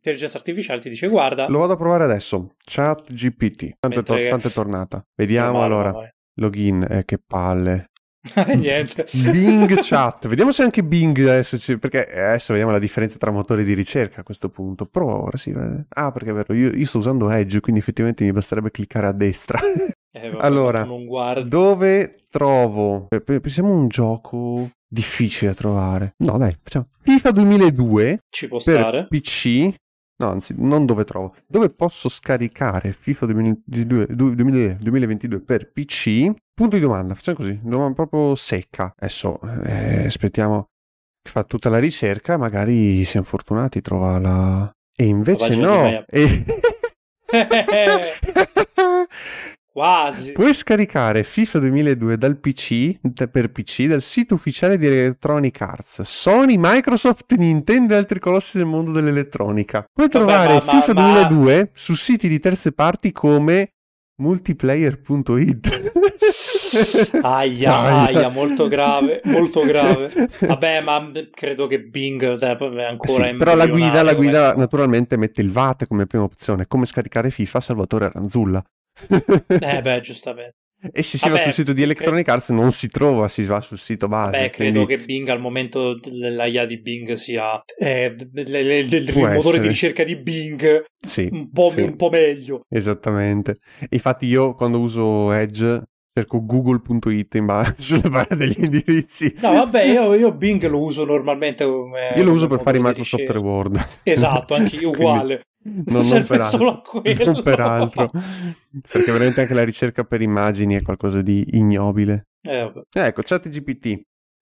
l'intelligenza artificiale ti dice guarda... Lo vado a provare adesso. Chat GPT. Tanto, è, to- tanto è tornata. Vediamo allora. Vai. Login. Eh, che palle. Niente. Bing Chat. Vediamo se anche Bing adesso ci... Perché adesso vediamo la differenza tra motori di ricerca a questo punto. Prova ora, sì. Ah, perché è vero, io, io sto usando Edge, quindi effettivamente mi basterebbe cliccare a destra. Eh, vabbè, allora, dove trovo... Pensiamo un gioco difficile da trovare. No, dai, facciamo FIFA 2002 Ci può stare. PC. No, anzi, non dove trovo. Dove posso scaricare FIFA 2022, 2022 per PC? Punto di domanda, facciamo così, domanda proprio secca. Adesso eh, aspettiamo che fa tutta la ricerca, magari siamo fortunati, trova la... E invece no. E... Quasi. Puoi scaricare FIFA 2002 dal PC, per PC, dal sito ufficiale di Electronic Arts, Sony, Microsoft, Nintendo e altri colossi del mondo dell'elettronica. Puoi Vabbè, trovare ma, FIFA ma, 2002 ma... su siti di terze parti come multiplayer.it. aia, aia, molto grave, molto grave. Vabbè, ma credo che Bing è ancora sì, Però la guida, la guida naturalmente mette il VAT come prima opzione, come scaricare FIFA Salvatore Ranzulla eh beh, giustamente. E se si Vabbè, va sul sito di Electronic Arts non si trova, si va sul sito base. Beh, credo quindi... che Bing al momento l'AIA di Bing sia eh, il motore di ricerca di Bing sì, un, po', sì. un po' meglio. Esattamente. Infatti io quando uso Edge cerco google.it in base sulle barre degli indirizzi. No, vabbè, io, io, Bing lo uso normalmente come... Io lo uso per fare i Microsoft Reward. Esatto, anche io uguale. non, non, per altro, non per altro. Perché veramente anche la ricerca per immagini è qualcosa di ignobile. Eh, ecco chat GPT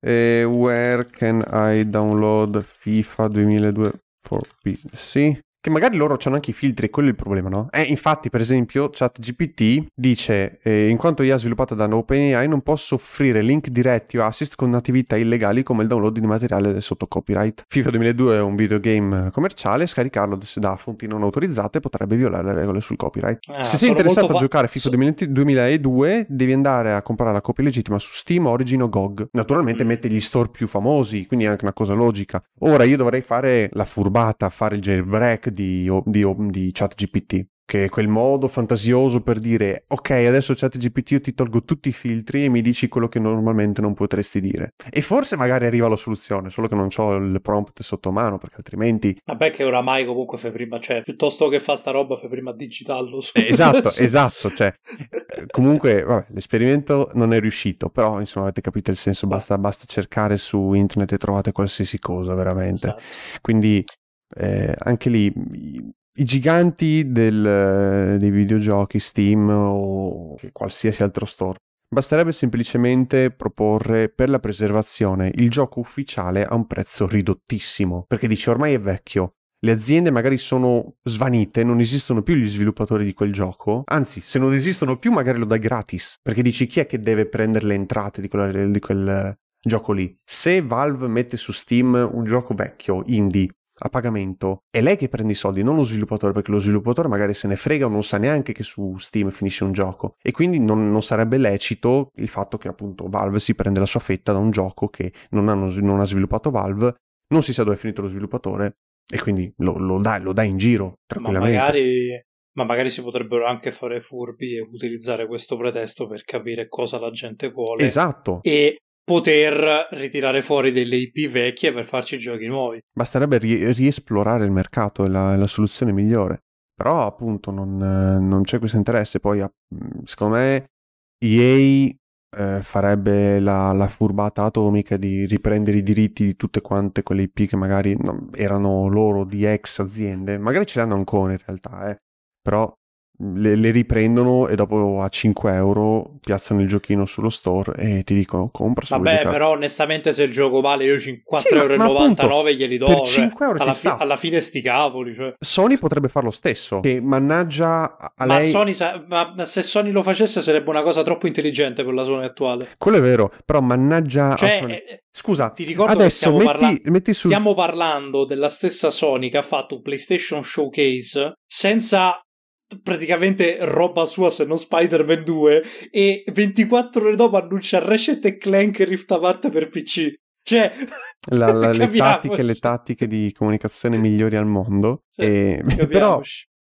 eh, where can I download FIFA 2002 for PC che magari loro hanno anche i filtri, quello è il problema, no? Eh, infatti, per esempio, ChatGPT dice: eh, In quanto IA sviluppata da OpenAI, non posso offrire link diretti o assist con attività illegali come il download di materiale sotto copyright. FIFA 2002 è un videogame commerciale, scaricarlo da fonti non autorizzate potrebbe violare le regole sul copyright. Ah, Se sei interessato a giocare FIFA so... 2002, devi andare a comprare la copia legittima su Steam, Origin o GOG. Naturalmente mm. mette gli store più famosi, quindi è anche una cosa logica. Ora io dovrei fare la furbata, fare il jailbreak di, di, di ChatGPT che è quel modo fantasioso per dire ok adesso ChatGPT io ti tolgo tutti i filtri e mi dici quello che normalmente non potresti dire. E forse magari arriva la soluzione solo che non ho il prompt sotto mano perché altrimenti vabbè che oramai comunque fai prima cioè piuttosto che fa sta roba fai prima digitallo eh, esatto esatto cioè comunque vabbè, l'esperimento non è riuscito però insomma avete capito il senso basta, basta cercare su internet e trovate qualsiasi cosa veramente. Esatto. quindi eh, anche lì i, giganti del, dei videogiochi, Steam o qualsiasi altro store, basterebbe semplicemente proporre per la preservazione il gioco ufficiale a un prezzo ridottissimo, perché dici ormai è vecchio, le aziende magari sono svanite, non esistono più gli sviluppatori di quel gioco, anzi se non esistono più magari lo dai gratis, perché dici chi è che deve prendere le entrate di, quella, di quel gioco lì. Se Valve mette su Steam un gioco vecchio, indie, a pagamento, è lei che prende i soldi, non lo sviluppatore, perché lo sviluppatore magari se ne frega o non sa neanche che su Steam finisce un gioco. E quindi non, non sarebbe lecito il fatto che appunto Valve si prende la sua fetta da un gioco che non, hanno, non ha sviluppato Valve, non si sa dove è finito lo sviluppatore e quindi lo, lo dà, lo dà in giro tranquillamente. Ma magari ma magari si potrebbero anche fare furbi e utilizzare questo pretesto per capire cosa la gente vuole. Esatto. E poter ritirare fuori delle IP vecchie per farci giochi nuovi. Basterebbe ri- riesplorare il mercato, è la, la, soluzione migliore. Però appunto non, non c'è questo interesse. Poi secondo me EA eh, farebbe la, la, furbata atomica di riprendere i diritti di tutte quante quelle IP che magari no, erano loro di ex aziende. Magari ce l'hanno ancora in realtà, eh. però le, le, riprendono e dopo a 5 euro piazzano il giochino sullo store e ti dicono compra Vabbè, però onestamente se il gioco vale io 4,99 sì, euro glieli do. Per 5 cioè, euro alla, fi- alla, fine sti cavoli. Cioè. Sony potrebbe fare lo stesso. Che mannaggia a ma lei... Sony sa- ma se Sony lo facesse sarebbe una cosa troppo intelligente per la Sony attuale. Quello è vero, però mannaggia cioè, eh, Scusa, ti ricordo adesso metti, parla- metti su... stiamo parlando della stessa Sony che ha fatto un PlayStation Showcase senza praticamente roba sua se non Spider-Man 2 e 24 ore dopo annuncia Ratchet e Clank Rift Apart per PC Cioè, la, la, le, tattiche, le tattiche di comunicazione migliori al mondo. Cioè, e, però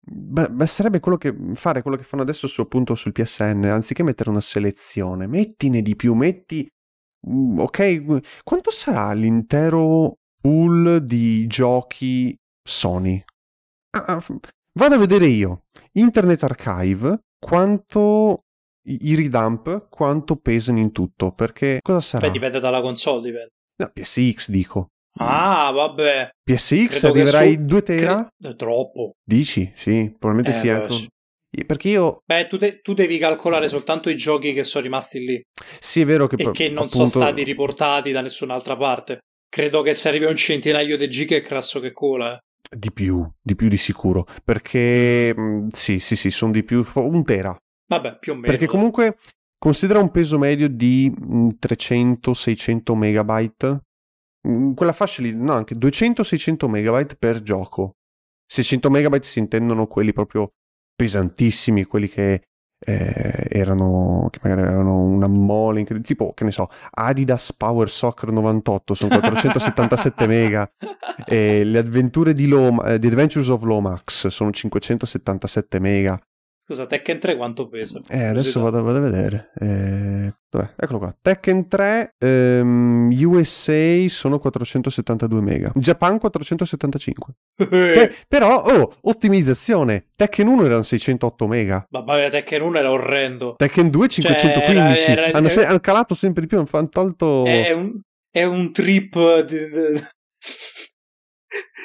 basterebbe quello che, fare quello che fanno adesso su, appunto sul PSN, anziché mettere una selezione, mettine di più, metti... Mm, ok, quanto sarà l'intero pool di giochi Sony? Ah, ah vado a vedere io, Internet Archive, quanto i redump quanto pesano in tutto perché cosa sarà? Beh, dipende dalla console dipende. no, PSX dico Ah, vabbè. PSX Credo arriverà ai su... 2 tera? Cre... È troppo. Dici? Sì, probabilmente eh, sì. Anche... Perché io. Beh, tu, te, tu, devi calcolare soltanto i giochi che sono rimasti lì. Sì, è vero che. E che non appunto... sono stati riportati da nessun'altra parte. Credo che se arrivi a un centinaio di giga è crasso che cola. Eh. Di più, di più di sicuro. Perché. Mm, sì, sì, sì, sono di più. Un tera. Vabbè, più o meno. Perché comunque. Considera un peso medio di 300-600 mm, megabyte quella fascia lì, no, anche 200-600 megabyte per gioco. 600 megabyte si intendono quelli proprio pesantissimi, quelli che eh, erano, che magari avevano una mole incredibile, tipo, che ne so, Adidas Power Soccer 98, sono 477 mega, e le avventure di Loma, eh, The Adventures of Lomax sono 577 mega, Scusa, Tekken 3 quanto pesa? Eh, adesso vado, vado, a vedere. Eh? Eccolo qua. Tekken 3 ehm, USA sono 472 mega. Japan 475. Pe- però, oh, ottimizzazione. Tekken 1 erano 608 mega. Vabbè, Tekken 1 era orrendo. Tekken 2 515. Cioè, era, era, hanno, se- hanno, calato sempre di più, hanno tolto... È un, è un trip... Di, di...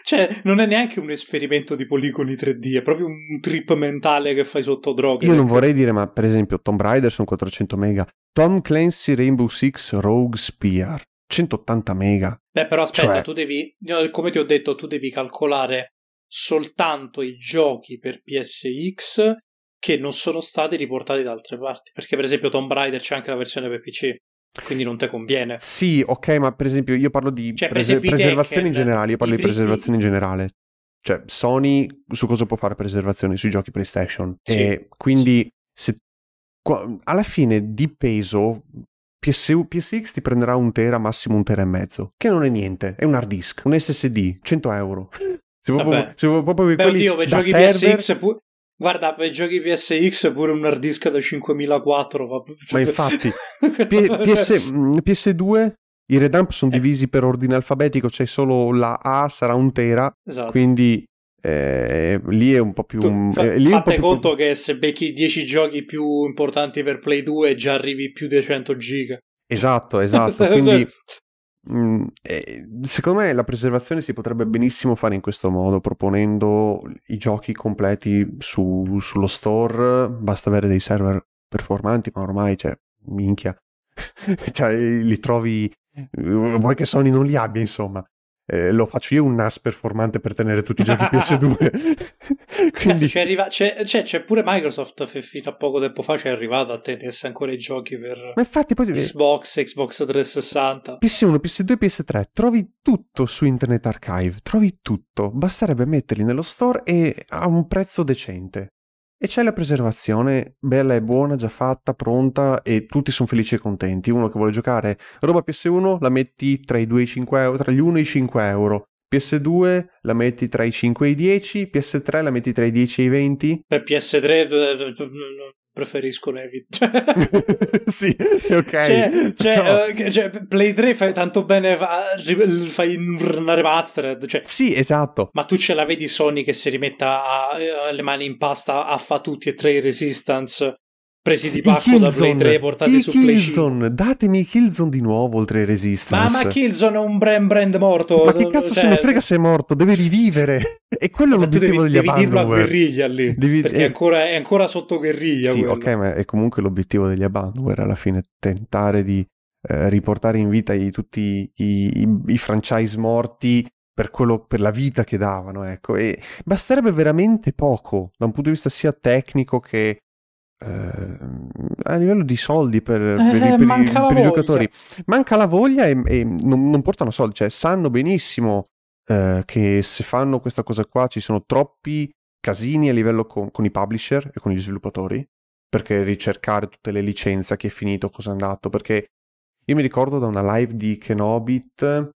Cioè, non è neanche un esperimento di poligoni 3D, è proprio un trip mentale che fai sotto droga. Io non vorrei dire, ma per esempio Tomb Raider sono 400 mega, Tom Clancy Rainbow Six Rogue Spear 180 mega. Beh, però aspetta, cioè... tu devi, come ti ho detto, tu devi calcolare soltanto i giochi per PSX che non sono stati riportati da altre parti. Perché, per esempio, Tomb Raider c'è anche la versione per PC. Quindi non te conviene. Sì, ok, ma per esempio io parlo di cioè, prese- preservazione in generale, io parlo di preservazione in generale. Cioè, Sony su cosa può fare preservazione? Sui giochi PlayStation. Sì, e quindi sì. se alla fine di peso PS- PSX ti prenderà un tera, massimo un tera e mezzo, che non è niente, è un hard disk, un SSD, 100 euro. Se proprio, se proprio Beh, oddio, per giochi server... PSX pu- Guarda, per giochi PSX pure un hard disk da 5004. Ma infatti, PS, PS2 i redump sono eh. divisi per ordine alfabetico, c'è solo la A sarà un tera, esatto. quindi eh, lì è un po' più... Tu, fa- eh, fate più... conto che se becchi 10 giochi più importanti per Play 2 già arrivi più di 100 giga. Esatto, esatto, quindi Mm, secondo me la preservazione si potrebbe benissimo fare in questo modo, proponendo i giochi completi su, sullo store, basta avere dei server performanti, ma ormai, cioè, minchia, cioè, li trovi, vuoi che Sony non li abbia, insomma eh, lo faccio io un NAS performante per tenere tutti i giochi PS2. Quindi... c'è, arriva... c'è, c'è, c'è, pure Microsoft fino a poco tempo fa c'è arrivato a tenersi ancora i giochi per Ma infatti poi... Xbox, Xbox 360. PS1, PS2, PS3, trovi tutto su Internet Archive, trovi tutto, basterebbe metterli nello store e a un prezzo decente. E c'è la preservazione, bella e buona, già fatta, pronta e tutti sono felici e contenti. Uno che vuole giocare roba PS1 la metti tra i 2 e i 5 euro, tra gli 1 e i 5 euro. PS2 la metti tra i 5 e i 10, PS3 la metti tra i 10 e i 20. Per PS3 preferisco Nevi. sì, ok. Cioè, cioè, no. uh, cioè, Play 3 fai tanto bene, fai una remastered. Cioè, sì, esatto. Ma tu ce la vedi Sony che si rimetta a, a, le mani in pasta a fa tutti e tre i Resistance presi di pacco da Play 3 portati I su Killzone, Play 5 datemi Killzone di nuovo oltre ai Resistance. Ma, ma Killzone è un brand brand morto ma che cazzo cioè... se ne frega se è morto deve rivivere. E quello è l'obiettivo devi, degli devi dirlo a guerriglia lì devi... perché è, ancora, è ancora sotto guerriglia sì quello. ok ma è comunque l'obiettivo degli Abandonware alla fine tentare di eh, riportare in vita i, tutti i, i, i franchise morti per, quello, per, la vita che davano, ecco. E basterebbe veramente poco da un punto di vista sia tecnico che eh, a livello di soldi per, per, eh, per, i, per i, giocatori. Manca la voglia e, e non, non, portano soldi, cioè sanno benissimo eh, che se fanno questa cosa qua ci sono troppi casini a livello con, con, i publisher e con gli sviluppatori perché ricercare tutte le licenze, chi è finito, cosa è andato, perché Io mi ricordo da una live di Kenobit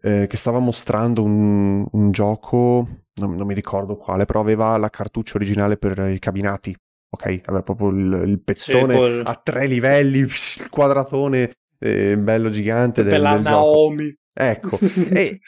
eh, che stava mostrando un, un gioco, non, non, mi ricordo quale, però aveva la cartuccia originale per i cabinati. Ok, aveva proprio il, il pezzone sì, quel... a tre livelli, il quadratone eh, bello gigante del, Bella del Naomi. Gioco. Ecco, e,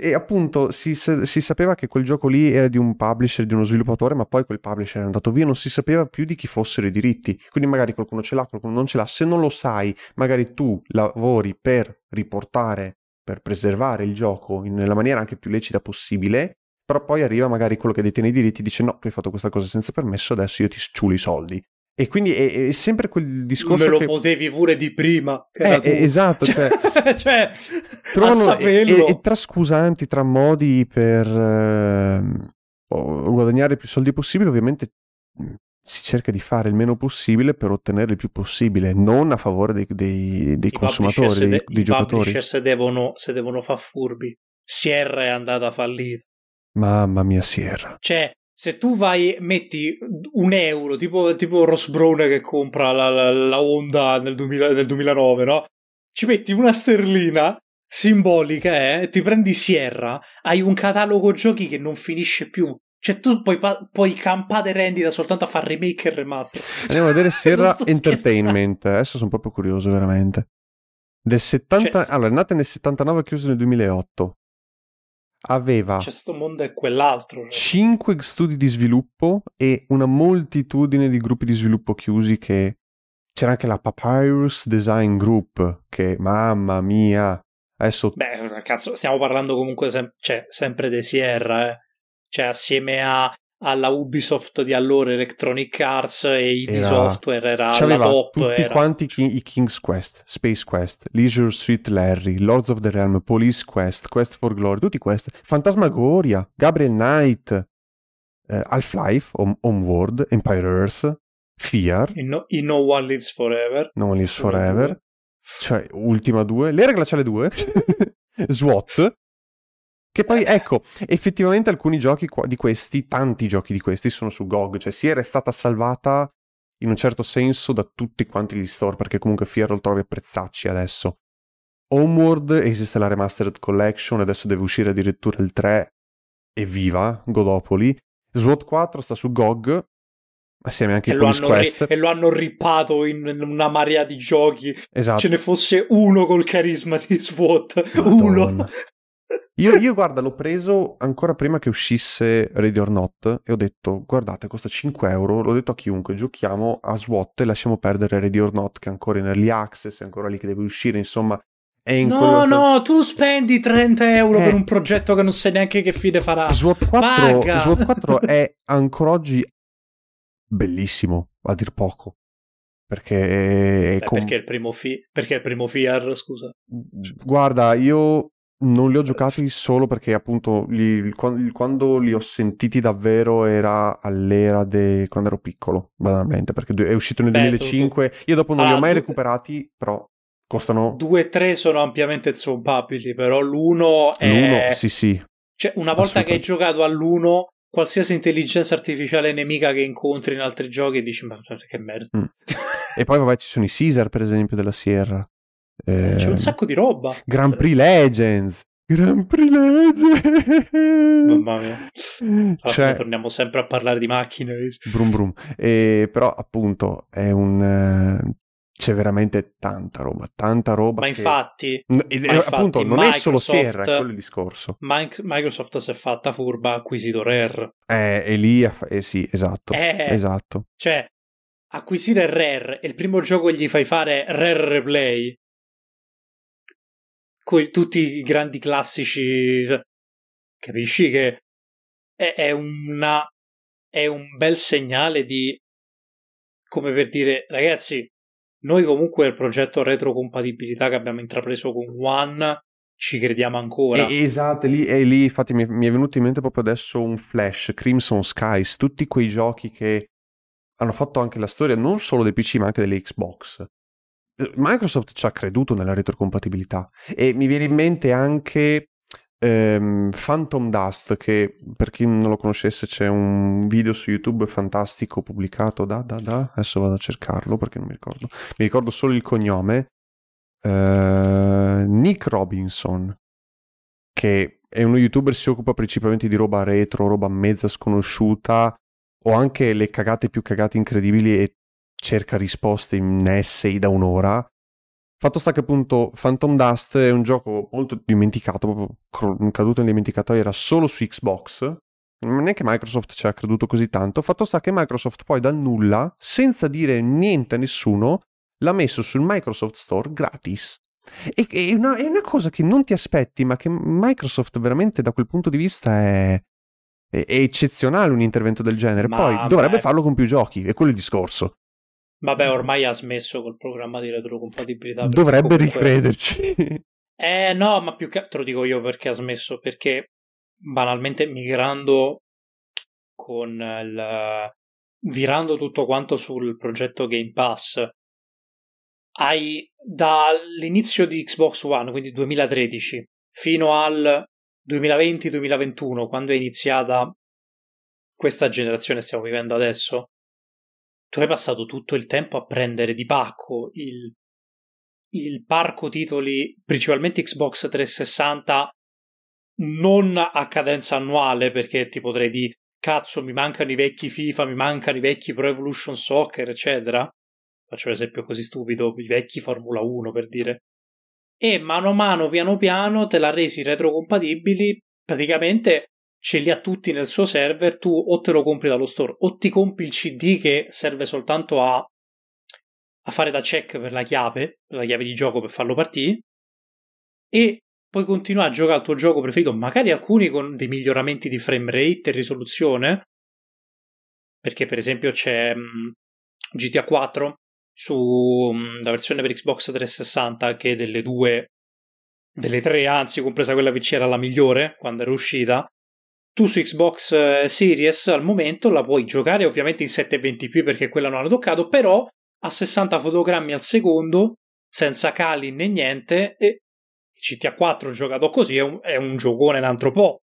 e, appunto si, si, sapeva che quel gioco lì era di un publisher, di uno sviluppatore, ma poi quel publisher è andato via, non si sapeva più di chi fossero i diritti. Quindi magari qualcuno ce l'ha, qualcuno non ce l'ha. Se non lo sai, magari tu lavori per riportare per preservare il gioco nella maniera anche più lecita possibile, però poi arriva magari quello che detiene i diritti e dice no, tu hai fatto questa cosa senza permesso, adesso io ti sciulo i soldi. E quindi è, è, sempre quel discorso. Me lo che... potevi pure di prima. Eh, eh, esatto, cioè, cioè trovano e, e, tra scusanti, tra modi per eh, guadagnare più soldi possibile, ovviamente si cerca di fare il meno possibile per ottenere il più possibile, non a favore dei, dei, dei consumatori, dei, de- dei giocatori. I se devono, se devono far furbi. Sierra è andata fallita. Mamma mia, Sierra. Cioè, se tu vai, metti un euro, tipo, tipo Ross Brown che compra la, la, la Honda nel, 2000, nel 2009, no? Ci metti una sterlina simbolica, eh? Ti prendi Sierra, hai un catalogo giochi che non finisce più. Cioè, tu puoi, puoi campare rendita soltanto a fare remake e remaster. Andiamo a vedere Sierra Entertainment. Scherzando. Adesso sono proprio curioso, veramente. Del 70... Cioè, allora, è nata nel 79 e chiusa nel 2008. Aveva... C'è questo mondo e quell'altro. 5 cioè. studi di sviluppo e una moltitudine di gruppi di sviluppo chiusi che... C'era anche la Papyrus Design Group, che, mamma mia... Adesso... Beh, cazzo, stiamo parlando comunque sem- cioè, sempre di Sierra, eh cioè assieme a, alla Ubisoft di allora, Electronic Arts e ID era... Software era alla top. Tutti era... quanti i King's Quest, Space Quest, Leisure Suite Larry, Lords of the Realm, Police Quest, Quest for Glory, tutti questi. Fantasmagoria, Gabriel Knight, eh, Half-Life, Home- Homeworld, Empire Earth, Fear. In no, in no One Lives Forever. No One Lives Forever. Cioè, ultima due. L'era glaciale 2. SWAT. Che poi, ecco, effettivamente alcuni giochi di questi, tanti giochi di questi, sono su GOG, cioè si era stata salvata in un certo senso da tutti quanti gli store, perché comunque Fier lo trovi a prezzacci adesso. Homeworld esiste la Remastered Collection, adesso deve uscire addirittura il 3, evviva, Godopoli. SWAT 4 sta su GOG, assieme anche a Police Quest. Ri- e lo hanno rippato in una marea di giochi. Esatto. Ce ne fosse uno col carisma di SWAT. Madonna. Uno. Io, io, guarda, l'ho preso ancora prima che uscisse Ready or Not e ho detto, guardate, costa 5 euro, l'ho detto a chiunque, giochiamo a SWAT e lasciamo perdere Ready or Not che è ancora in early access, è ancora lì che deve uscire, insomma... È in no, no, che... tu spendi 30 euro eh. per un progetto che non sai neanche che fine farà. SWAT 4, SWAT 4 è ancora oggi bellissimo, a dir poco. Perché è, Beh, com... perché, è il primo fi... perché è il primo FIAR, scusa. Guarda, io non li ho giocati solo perché appunto li, quando li ho sentiti davvero era all'era di quando ero piccolo, banalmente, perché è uscito nel Beh, 2005. Tu, tu. Io dopo non ah, li ho mai tu... recuperati, però costano... 2 e 3 sono ampiamente zombabili, però l'1 è... L'1, sì sì. Cioè, una volta che hai giocato all'1, qualsiasi intelligenza artificiale nemica che incontri in altri giochi dici ma che merda. Mm. e poi vabbè ci sono i Caesar per esempio della Sierra. Eh, C'è un sacco di roba. Grand Prix Legends. Grand Prix Legends. Mamma mia. Cioè, torniamo sempre a parlare di macchine. Brum brum. E, però appunto è un... Uh, c'è veramente tanta roba, tanta roba. Ma che... infatti, ma infatti appunto, non Microsoft, è solo Sierra, è quello il discorso. Microsoft si è fatta furba, ha acquisito Rare. Eh, e lì, eh, sì, esatto. Eh, esatto. Cioè, acquisire Rare e il primo gioco gli fai fare Rare Replay con tutti i grandi classici, capisci che è, è, una, è un bel segnale di, come per dire, ragazzi, noi comunque il progetto retrocompatibilità che abbiamo intrapreso con One ci crediamo ancora. E, esatto, lì, e lì infatti mi, mi, è venuto in mente proprio adesso un flash, Crimson Skies, tutti quei giochi che hanno fatto anche la storia non solo dei PC ma anche delle Xbox. Microsoft ci ha creduto nella retrocompatibilità e mi viene in mente anche ehm, Phantom Dust che per chi non lo conoscesse c'è un video su YouTube fantastico pubblicato da, da, da adesso vado a cercarlo perché non mi ricordo. Mi ricordo solo il cognome uh, Nick Robinson, che è uno youtuber, si occupa principalmente di roba retro, roba mezza sconosciuta, o anche le cagate più cagate incredibili e cerca risposte in essay da un'ora. Fatto sta che appunto Phantom Dust è un gioco molto dimenticato, proprio caduto nel dimenticatoio, era solo su Xbox. Non è che Microsoft ci ha creduto così tanto. Fatto sta che Microsoft poi dal nulla, senza dire niente a nessuno, l'ha messo sul Microsoft Store gratis. E, è, una, è una cosa che non ti aspetti, ma che Microsoft veramente da quel punto di vista è, è, eccezionale un intervento del genere. Ma Poi dovrebbe beh. farlo con più giochi, è quello il discorso. Vabbè, ormai ha smesso col programma di retrocompatibilità. Dovrebbe comunque... ricrederci. Eh no, ma più che te lo dico io perché ha smesso, perché banalmente migrando con il virando tutto quanto sul progetto Game Pass hai dall'inizio di Xbox One, quindi 2013, fino al 2020-2021, quando è iniziata questa generazione che stiamo vivendo adesso, tu hai passato tutto il tempo a prendere di pacco il, il parco titoli, principalmente Xbox 360, non a cadenza annuale, perché ti potrei dire, cazzo, mi mancano i vecchi FIFA, mi mancano i vecchi Pro Evolution Soccer, eccetera faccio l'esempio così stupido, i vecchi Formula 1 per dire. E mano a mano, piano piano, te l'ha resi retrocompatibili, praticamente ce li ha tutti nel suo server, tu o te lo compri dallo store o ti compri il CD che serve soltanto a, a fare da check per la chiave, per la chiave di gioco per farlo partire, e puoi continuare a giocare il tuo gioco preferito, magari alcuni con dei miglioramenti di frame rate e risoluzione, perché per esempio c'è GTA 4 sulla versione per Xbox 360 che delle due delle tre anzi compresa quella PC era la migliore quando era uscita tu su Xbox eh, Series al momento la puoi giocare ovviamente in 720p perché quella non hanno toccato però a 60 fotogrammi al secondo senza cali né niente e GTA 4 giocato così è un, è un giocone un altro po'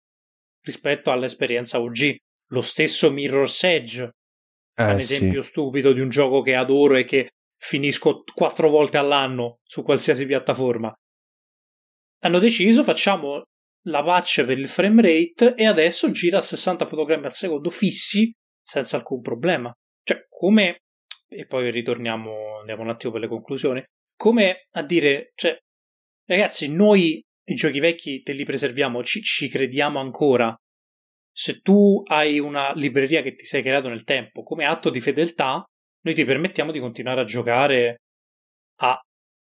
rispetto all'esperienza OG lo stesso Mirror's Edge eh, un esempio sì. stupido di un gioco che adoro e che finisco quattro volte all'anno su qualsiasi piattaforma. Hanno deciso, facciamo la patch per il frame rate e adesso gira a 60 fotogrammi al secondo fissi senza alcun problema. Cioè, come e poi ritorniamo, andiamo un attimo per le conclusioni. Come a dire, cioè, ragazzi, noi i giochi vecchi te li preserviamo, ci, ci crediamo ancora se tu hai una libreria che ti sei creato nel tempo come atto di fedeltà, noi ti permettiamo di continuare a giocare a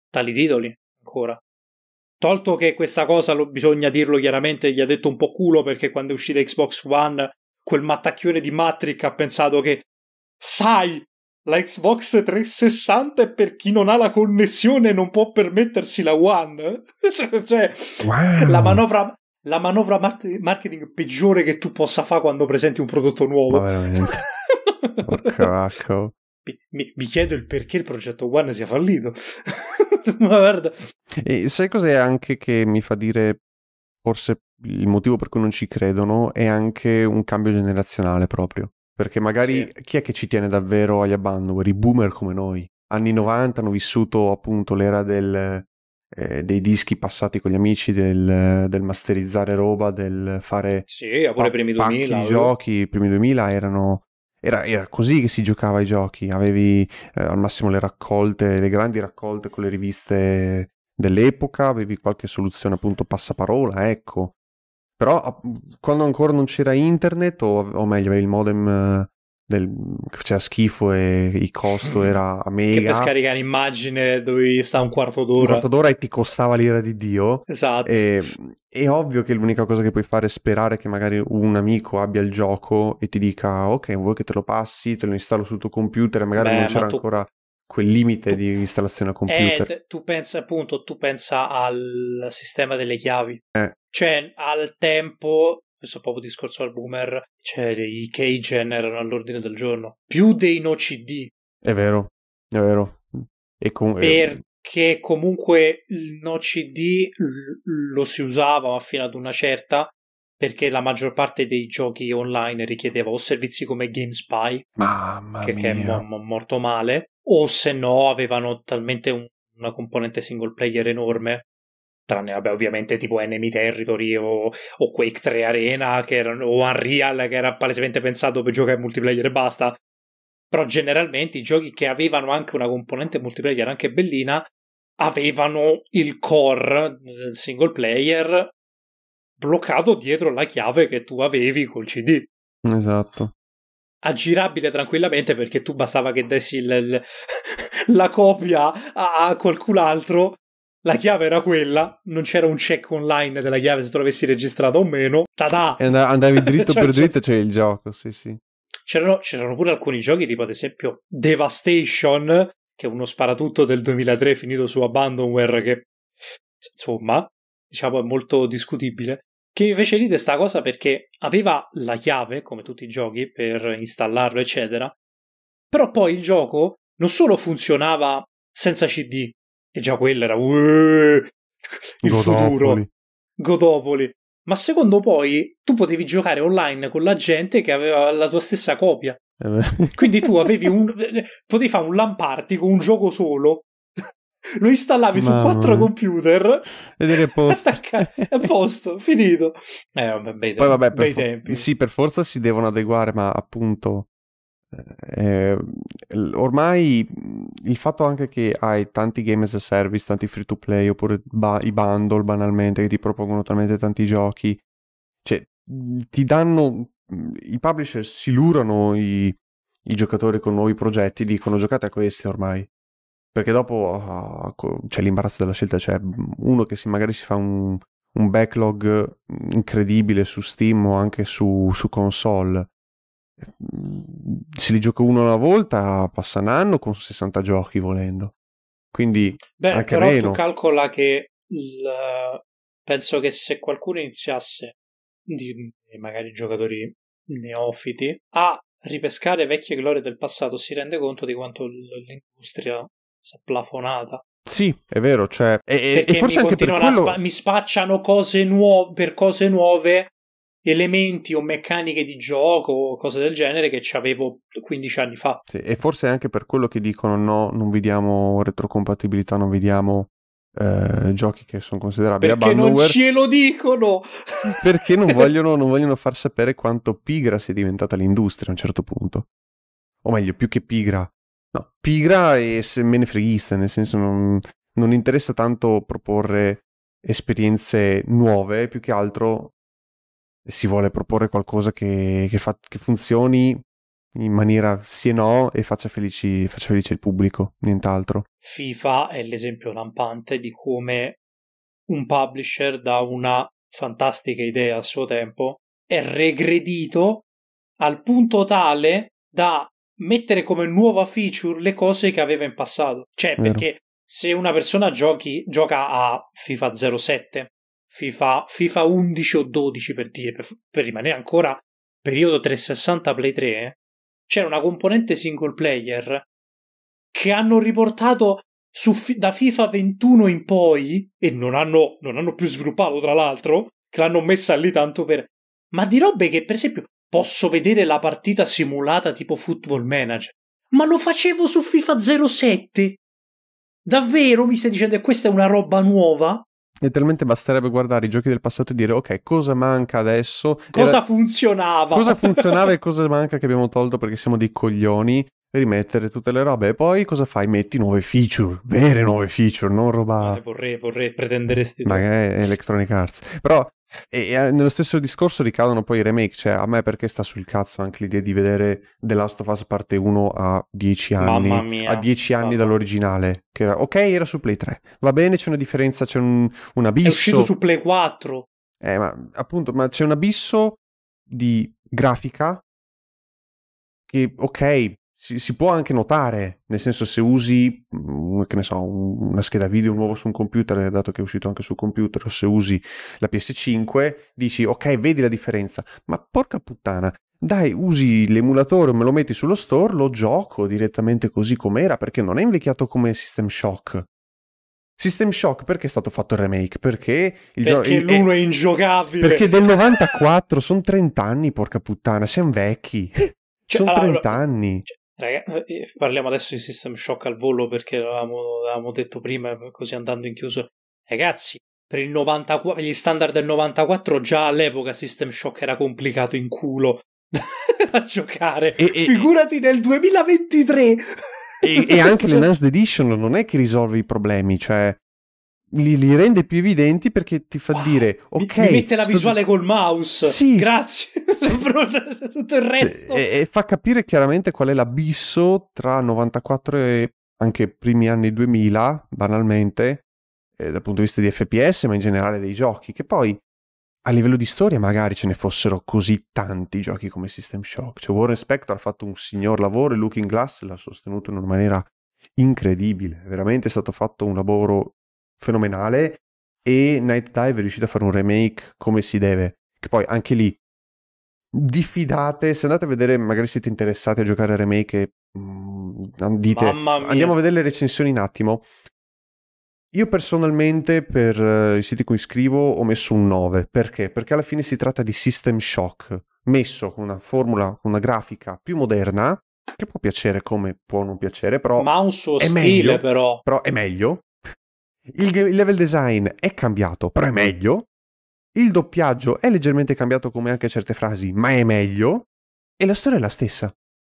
tali titoli ancora. Tolto che questa cosa lo, bisogna dirlo chiaramente, gli ha detto un po' culo perché quando è uscita Xbox One, quel mattacchione di Matrix ha pensato che, sai, la Xbox 360 è per chi non ha la connessione non può permettersi la One. cioè, wow. la manovra la manovra marketing peggiore che tu possa fare quando presenti un prodotto nuovo. Ma veramente. Porca mi, mi, chiedo il perché il progetto One sia fallito. Ma guarda. E sai cos'è anche che mi fa dire forse il motivo per cui non ci credono è anche un cambio generazionale proprio. Perché magari sì. chi è che ci tiene davvero agli abandonware? I boomer come noi. Anni 90 hanno vissuto appunto l'era del, eh, dei dischi passati con gli amici, del, del masterizzare roba, del fare sì, pure pa- primi 2000, di giochi, i primi 2000 erano era, era, così che si giocava ai giochi, avevi eh, al massimo le raccolte, le grandi raccolte con le riviste dell'epoca, avevi qualche soluzione appunto passaparola, ecco. Però quando ancora non c'era internet, o, o meglio, avevi il modem del, faceva schifo e il costo era a mega. Che per scaricare immagine dovevi stare un quarto d'ora. Un quarto d'ora e ti costava l'ira di Dio. Esatto. E, è ovvio che l'unica cosa che puoi fare è sperare che magari un amico abbia il gioco e ti dica ok, vuoi che te lo passi, te lo installo sul tuo computer e magari Beh, non c'era tu... ancora quel limite tu... di installazione a computer. Eh, tu pensa appunto, tu pensa al sistema delle chiavi. Eh. Cioè, al tempo questo proprio discorso al boomer, cioè i keygen erano all'ordine del giorno, più dei no CD. È vero, è vero. E com- Perché comunque il no CD lo si usava ma fino ad una certa, perché la maggior parte dei giochi online richiedeva o servizi come GameSpy, che, che è mo- morto male, o se no avevano talmente un una componente single player enorme. Tranne, vabbè, ovviamente tipo Enemy Territory o, o Quake 3 Arena che erano, o Unreal che era palesemente pensato per giocare multiplayer e basta. Però generalmente i giochi che avevano anche una componente multiplayer anche bellina avevano il core del single player bloccato dietro la chiave che tu avevi col CD. Esatto. Aggirabile tranquillamente perché tu bastava che dessi il, il, la copia a, a qualcun altro. La chiave era quella, non c'era un check online della chiave se tu l'avessi registrata o meno. Tada! E andavi dritto cioè, per dritto, c'è il gioco, sì, sì. C'erano, c'erano pure alcuni giochi, tipo ad esempio Devastation, che è uno sparatutto del 2003 finito su Abandonware, che insomma, diciamo, è molto discutibile che mi fece ridere sta cosa perché aveva la chiave, come tutti i giochi, per installarlo, eccetera. Però poi il gioco non solo funzionava senza CD, e già quello era il Godopoli. futuro, Godopoli. Ma secondo poi tu potevi giocare online con la gente che aveva la tua stessa copia. Eh Quindi tu avevi un. potevi fare un LAN party con un gioco solo lo installavi Mamma. su quattro computer ed eri a posto. a posto, finito. Eh, vabbè, bei, Poi, vabbè, bei per tempi. sì, per forza si devono adeguare, ma appunto eh, ormai il fatto anche che hai tanti game as a service, tanti free to play oppure ba- i bundle banalmente che ti propongono talmente tanti giochi, cioè ti danno i publisher si lurano i, i giocatori con nuovi progetti, dicono giocate a questi ormai perché dopo uh, c'è l'imbarazzo della scelta, c'è uno che si, magari si fa un, un, backlog incredibile su Steam o anche su, su, console. Se li gioca uno alla volta, passa un anno con 60 giochi volendo. Quindi Beh, anche però meno. tu calcola che il, penso che se qualcuno iniziasse di magari giocatori neofiti a ripescare vecchie glorie del passato si rende conto di quanto l'industria si è plafonata. Sì, è vero, cioè, e, e forse anche per quello... spa- mi spacciano cose nuove per cose nuove, elementi o meccaniche di gioco o cose del genere che ci avevo 15 anni fa. Sì, e forse anche per quello che dicono no, non vediamo retrocompatibilità, non vediamo eh, giochi che sono considerabili perché non ce lo dicono! Perché non vogliono, non vogliono far sapere quanto pigra sia diventata l'industria a un certo punto. O meglio più che pigra. No, pigra e menefreghista, nel senso non, non interessa tanto proporre esperienze nuove, più che altro si vuole proporre qualcosa che, che, fa, che funzioni in maniera sì e no e faccia, felici, faccia felice il pubblico, nient'altro. FIFA è l'esempio lampante di come un publisher da una fantastica idea al suo tempo è regredito al punto tale da mettere come nuova feature le cose che aveva in passato. Cioè, Vero. perché se una persona giochi, gioca a FIFA 07, FIFA, FIFA 11 o 12 per dire, per, per rimanere ancora periodo 360 Play 3, c'era una componente single player che hanno riportato su, da FIFA 21 in poi, e non hanno, non hanno più sviluppato tra l'altro, che l'hanno messa lì tanto per... Ma di robe che, per esempio, posso vedere la partita simulata tipo Football Manager. Ma lo facevo su FIFA 07? Davvero mi stai dicendo che questa è una roba nuova? Letteralmente basterebbe guardare i giochi del passato e dire ok, cosa manca adesso? Cosa Era... funzionava? Cosa funzionava e cosa manca che abbiamo tolto perché siamo dei coglioni? Rimettere tutte le robe e poi cosa fai? Metti nuove feature, vere nuove feature, non roba... Vorrei, vorrei pretenderesti... Magari Electronic Arts. Però e, e, nello stesso discorso ricadono poi i remake, cioè a me perché sta sul cazzo anche l'idea di vedere The Last of Us parte 1 a 10 anni, a 10 anni dall'originale, che era, ok era su Play 3, va bene c'è una differenza, c'è un, un abisso. È uscito su Play 4. Eh ma appunto, ma c'è un abisso di grafica che ok si, si, può anche notare, nel senso se usi, mm, che ne so, una scheda video nuovo su un computer, dato che è uscito anche su computer, o se usi la PS5, dici ok, vedi la differenza, ma porca puttana, dai, usi l'emulatore, me lo metti sullo store, lo gioco direttamente così com'era, perché non è invecchiato come System Shock. System Shock perché è stato fatto il remake? Perché il gioco. Perché gio- l'uno è, è ingiocabile. Perché del 94 sono 30 anni, porca puttana, siamo vecchi. Cioè, sono allora, 30 anni. Cioè, Raga, eh, parliamo adesso di System Shock al volo perché l'avevamo, l'avevamo detto prima, così andando in chiuso. Ragazzi, per, il 94, per gli standard del 94 già all'epoca System Shock era complicato in culo a giocare. E, Figurati e, nel 2023! E, e anche l'Enhanced Edition non è che risolve i problemi, cioè li, li, rende più evidenti perché ti fa wow, dire ok mi, mette la visuale sto... col mouse. Sì. Grazie. Tutto il resto. e, e, fa capire chiaramente qual è l'abisso tra 94 e anche primi anni 2000 banalmente eh, dal punto di vista di FPS ma in generale dei giochi che poi a livello di storia magari ce ne fossero così tanti giochi come System Shock. Cioè Warren Spector ha fatto un signor lavoro e Looking Glass l'ha sostenuto in una maniera incredibile. Veramente è stato fatto un lavoro fenomenale e Night Dive è riuscito a fare un remake come si deve. Che poi anche lì diffidate, se andate a vedere, magari siete interessati a giocare a remake e mm, dite andiamo a vedere le recensioni un attimo. Io personalmente per uh, i siti cui scrivo ho messo un 9, perché? Perché alla fine si tratta di System Shock, messo con una formula, con una grafica più moderna, che può piacere come può non piacere, però ma ha un suo stile meglio, però. Però è meglio, il, level design è cambiato, però è meglio. Il doppiaggio è leggermente cambiato come anche certe frasi, ma è meglio. E la storia è la stessa.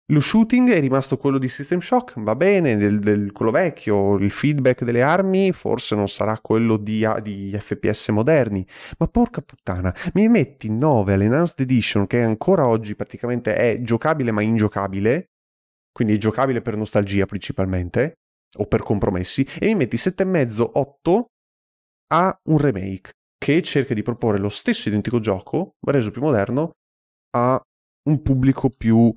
Lo shooting è rimasto quello di System Shock, va bene, del, del, quello vecchio, il feedback delle armi forse non sarà quello di, di, FPS moderni, ma porca puttana, mi metti 9 all'Enhanced Edition che ancora oggi praticamente è giocabile ma ingiocabile, quindi è giocabile per nostalgia principalmente, o per compromessi e mi metti 7,5-8 a un remake che cerca di proporre lo stesso identico gioco, reso più moderno, a un pubblico più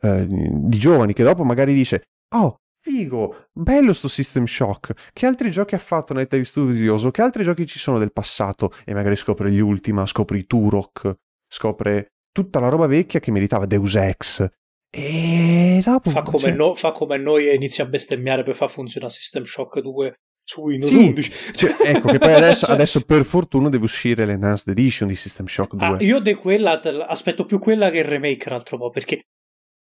eh, di giovani che dopo magari dice oh figo, bello sto System Shock, che altri giochi ha fatto Night Dive Studios che altri giochi ci sono del passato e magari scopre gli Ultima, scopre i Turok, scopre tutta la roba vecchia che meritava Deus Ex e dopo fa come, no, fa come noi e inizia a bestemmiare per far funzionare System Shock 2 su Windows sì, 11. Cioè, ecco che poi adesso, adesso, per fortuna deve uscire l'Enhanced Edition di System Shock 2. Ah, io de quella aspetto più quella che il remake un altro po' perché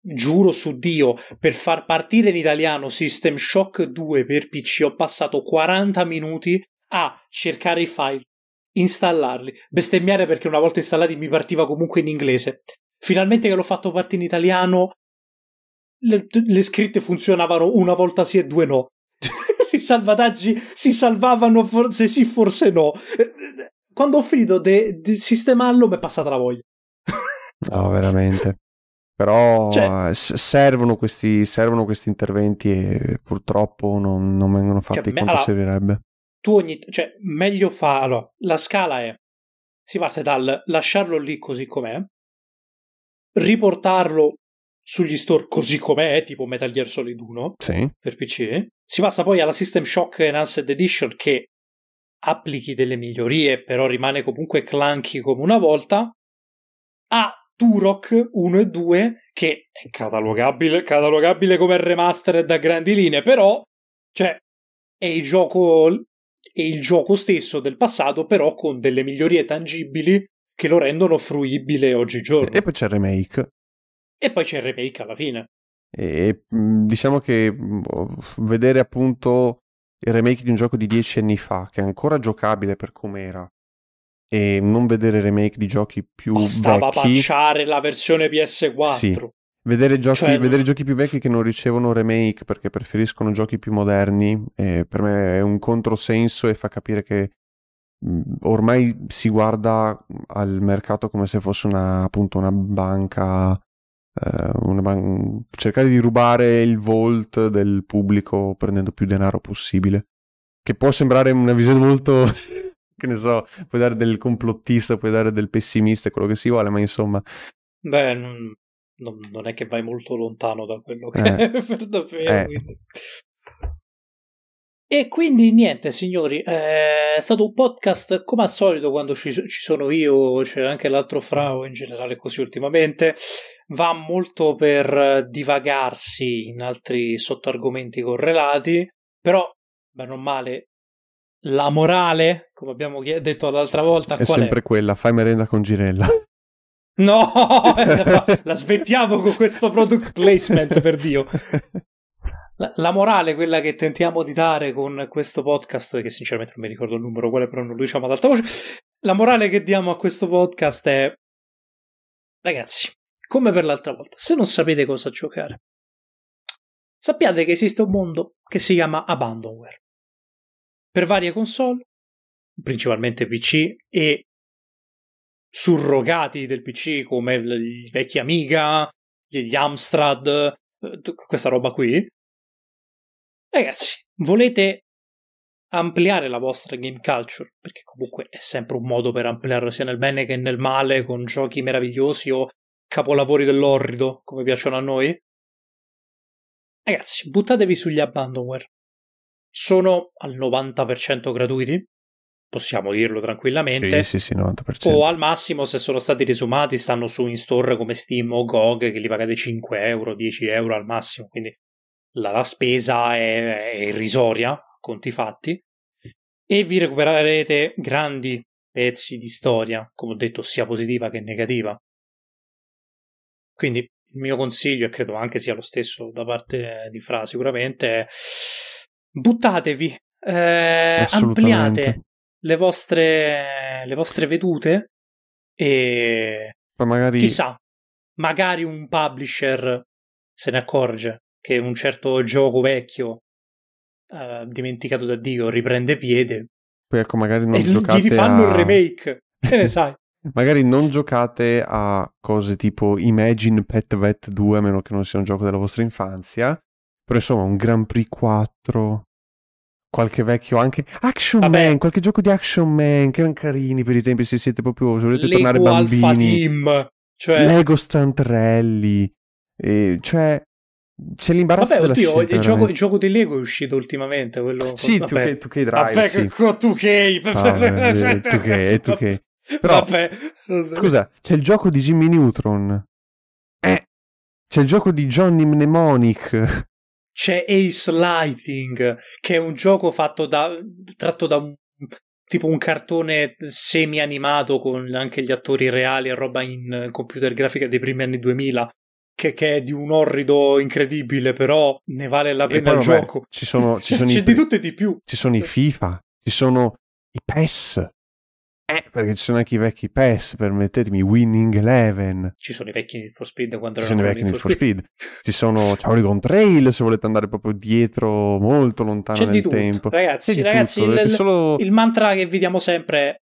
giuro su Dio per far partire in italiano System Shock 2 per PC ho passato 40 minuti a cercare i file installarli, bestemmiare perché una volta installati mi partiva comunque in inglese Finalmente che l'ho fatto parte in italiano, le, le scritte funzionavano una volta sì e due no. I salvataggi si salvavano, forse sì, forse no. Quando ho finito di sistemarlo, mi è passata la voglia. no, veramente. Però cioè, servono, questi, servono, questi, interventi e purtroppo non, non vengono fatti cioè, quanto allora, servirebbe. Tu ogni. cioè, meglio fa. Allora, la scala è. Si parte dal lasciarlo lì così com'è, riportarlo sugli store così com'è, tipo Metal Gear Solid 1 sì. per PC. Si passa poi alla System Shock Enhanced Edition che applichi delle migliorie, però rimane comunque clunky come una volta. A Turok 1 e 2 che è catalogabile, catalogabile come remastered da grandi linee, però cioè è il gioco è il gioco stesso del passato, però con delle migliorie tangibili che lo rendono fruibile oggigiorno. E poi c'è il remake. E poi c'è il remake alla fine. E diciamo che vedere appunto il remake di un gioco di dieci anni fa, che è ancora giocabile per com'era, e non vedere remake di giochi più Bastava vecchi... patchare la versione PS4. Sì. Vedere giochi, cioè, vedere giochi più vecchi che non ricevono remake perché preferiscono giochi più moderni, eh, per me è un controsenso e fa capire che ormai si guarda al mercato come se fosse una, appunto una banca, eh, una ban- cercare di rubare il volt del pubblico prendendo più denaro possibile. Che può sembrare una visione molto, che ne so, puoi dare del complottista, puoi dare del pessimista, quello che si vuole, ma insomma... Beh, non, non è che vai molto lontano da quello che eh, è per davvero. Eh. E quindi niente, signori, è stato un podcast come al solito quando ci, ci sono io, c'è anche l'altro Frau in generale così ultimamente, va molto per divagarsi in altri sottoargomenti correlati, però, bene o male, la morale, come abbiamo detto l'altra volta, è sempre è? quella, fai merenda con Girella. No, la smettiamo con questo product placement, per Dio. La, morale, quella che tentiamo di dare con questo podcast, che sinceramente non mi ricordo il numero, quale però non lo diciamo ad alta voce. La morale che diamo a questo podcast è: ragazzi, come per l'altra volta, se non sapete cosa giocare, sappiate che esiste un mondo che si chiama Abandonware. Per varie console, principalmente PC e surrogati del PC come i vecchi Amiga, gli Amstrad, eh, questa roba qui. Ragazzi, volete ampliare la vostra game culture, perché comunque è sempre un modo per ampliarla sia nel bene che nel male, con giochi meravigliosi o capolavori dell'orrido, come piacciono a noi. Ragazzi, buttatevi sugli abandonware. Sono al 90% gratuiti, possiamo dirlo tranquillamente. Sì, sì, sì, 90%. O al massimo, se sono stati risumati, stanno su in store come Steam o GOG, che li pagate 5 euro, 10 euro al massimo. Quindi la, la spesa è, è irrisoria, conti fatti. E vi recupererete grandi pezzi di storia, come ho detto, sia positiva che negativa. Quindi il mio consiglio, e credo anche sia lo stesso da parte di Fra sicuramente, è buttatevi, eh, ampliate le vostre, le vostre vedute e magari... chissà, magari un publisher se ne accorge che un certo gioco vecchio uh, dimenticato da Dio riprende piede poi ecco magari non e giocate gli rifanno a... un remake. Che ne sai? Magari non giocate a cose tipo Imagine Pet Vet 2 a meno che non sia un gioco della vostra infanzia. Però insomma un Grand Prix 4 qualche vecchio anche Action Vabbè. Man, qualche gioco di Action Man che erano carini per i tempi se siete proprio se volete Lego tornare bambini. Alpha Team cioè... Lego Stunt Rally e, cioè c'è l'imbarazzo Vabbè, oddio, scelta, il, gioco, il, gioco, di Lego è uscito ultimamente quello... sì, 2K, 2K Drive Vabbè, sì. 2K 2K, 2K. Però, Vabbè. scusa c'è il gioco di Jimmy Neutron eh, c'è il gioco di Johnny Mnemonic c'è Ace Lighting, che è un gioco fatto da, tratto da un, tipo un cartone semi-animato con anche gli attori reali e roba in computer grafica dei primi anni 2000. Che, che, è di un orrido incredibile, però ne vale la pena il vabbè, gioco. Ci sono, ci sono C'è i, di tutto e di più. Ci sono i FIFA, ci sono i PES, eh, perché ci sono anche i vecchi PES, permettetemi, Winning Eleven. Ci sono i vecchi Need for Speed quando ci sono i vecchi Need for Speed. Speed. ci sono c'è Oregon Trail se volete andare proprio dietro, molto lontano C'è nel tutto. tempo. Ragazzi, ragazzi tutto. Il, solo... il, mantra che vi diamo sempre è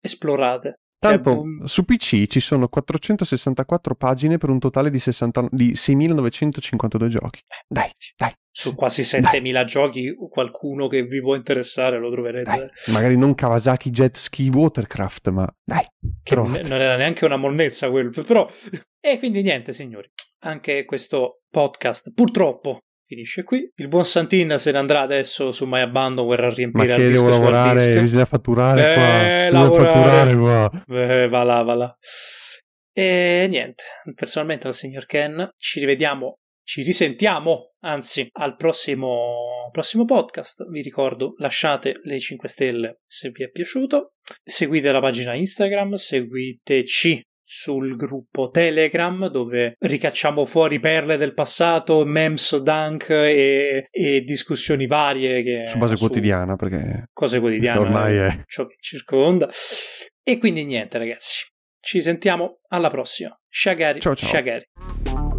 esplorate. Tanto cioè, su PC ci sono 464 pagine per un totale di, 60, di 6.952 giochi. Dai, dai. Su quasi 7.000 dai. giochi, qualcuno che vi può interessare lo troverete. Dai. Magari non Kawasaki Jet Ski Watercraft, ma dai. Che provate. non era neanche una monnezza quello, però... E quindi niente, signori. Anche questo podcast, purtroppo, finisce qui. Il buon Santin se ne andrà adesso su My Abandonware a riempire Ma che il disco devo lavorare, bisogna fatturare eh, qua. Lavorare. fatturare qua. Eh, va là, va là. E niente, personalmente al signor Ken ci rivediamo, ci risentiamo, anzi, al prossimo, prossimo podcast. Vi ricordo, lasciate le 5 stelle se vi è piaciuto. Seguite la pagina Instagram, seguiteci sul gruppo Telegram dove ricacciamo fuori perle del passato, memes, dunk e, e discussioni varie che, su base su quotidiana perché cose quotidiane ormai è ciò che circonda. E quindi niente ragazzi. Ci sentiamo alla prossima. Shagari ciao ciao. Shagari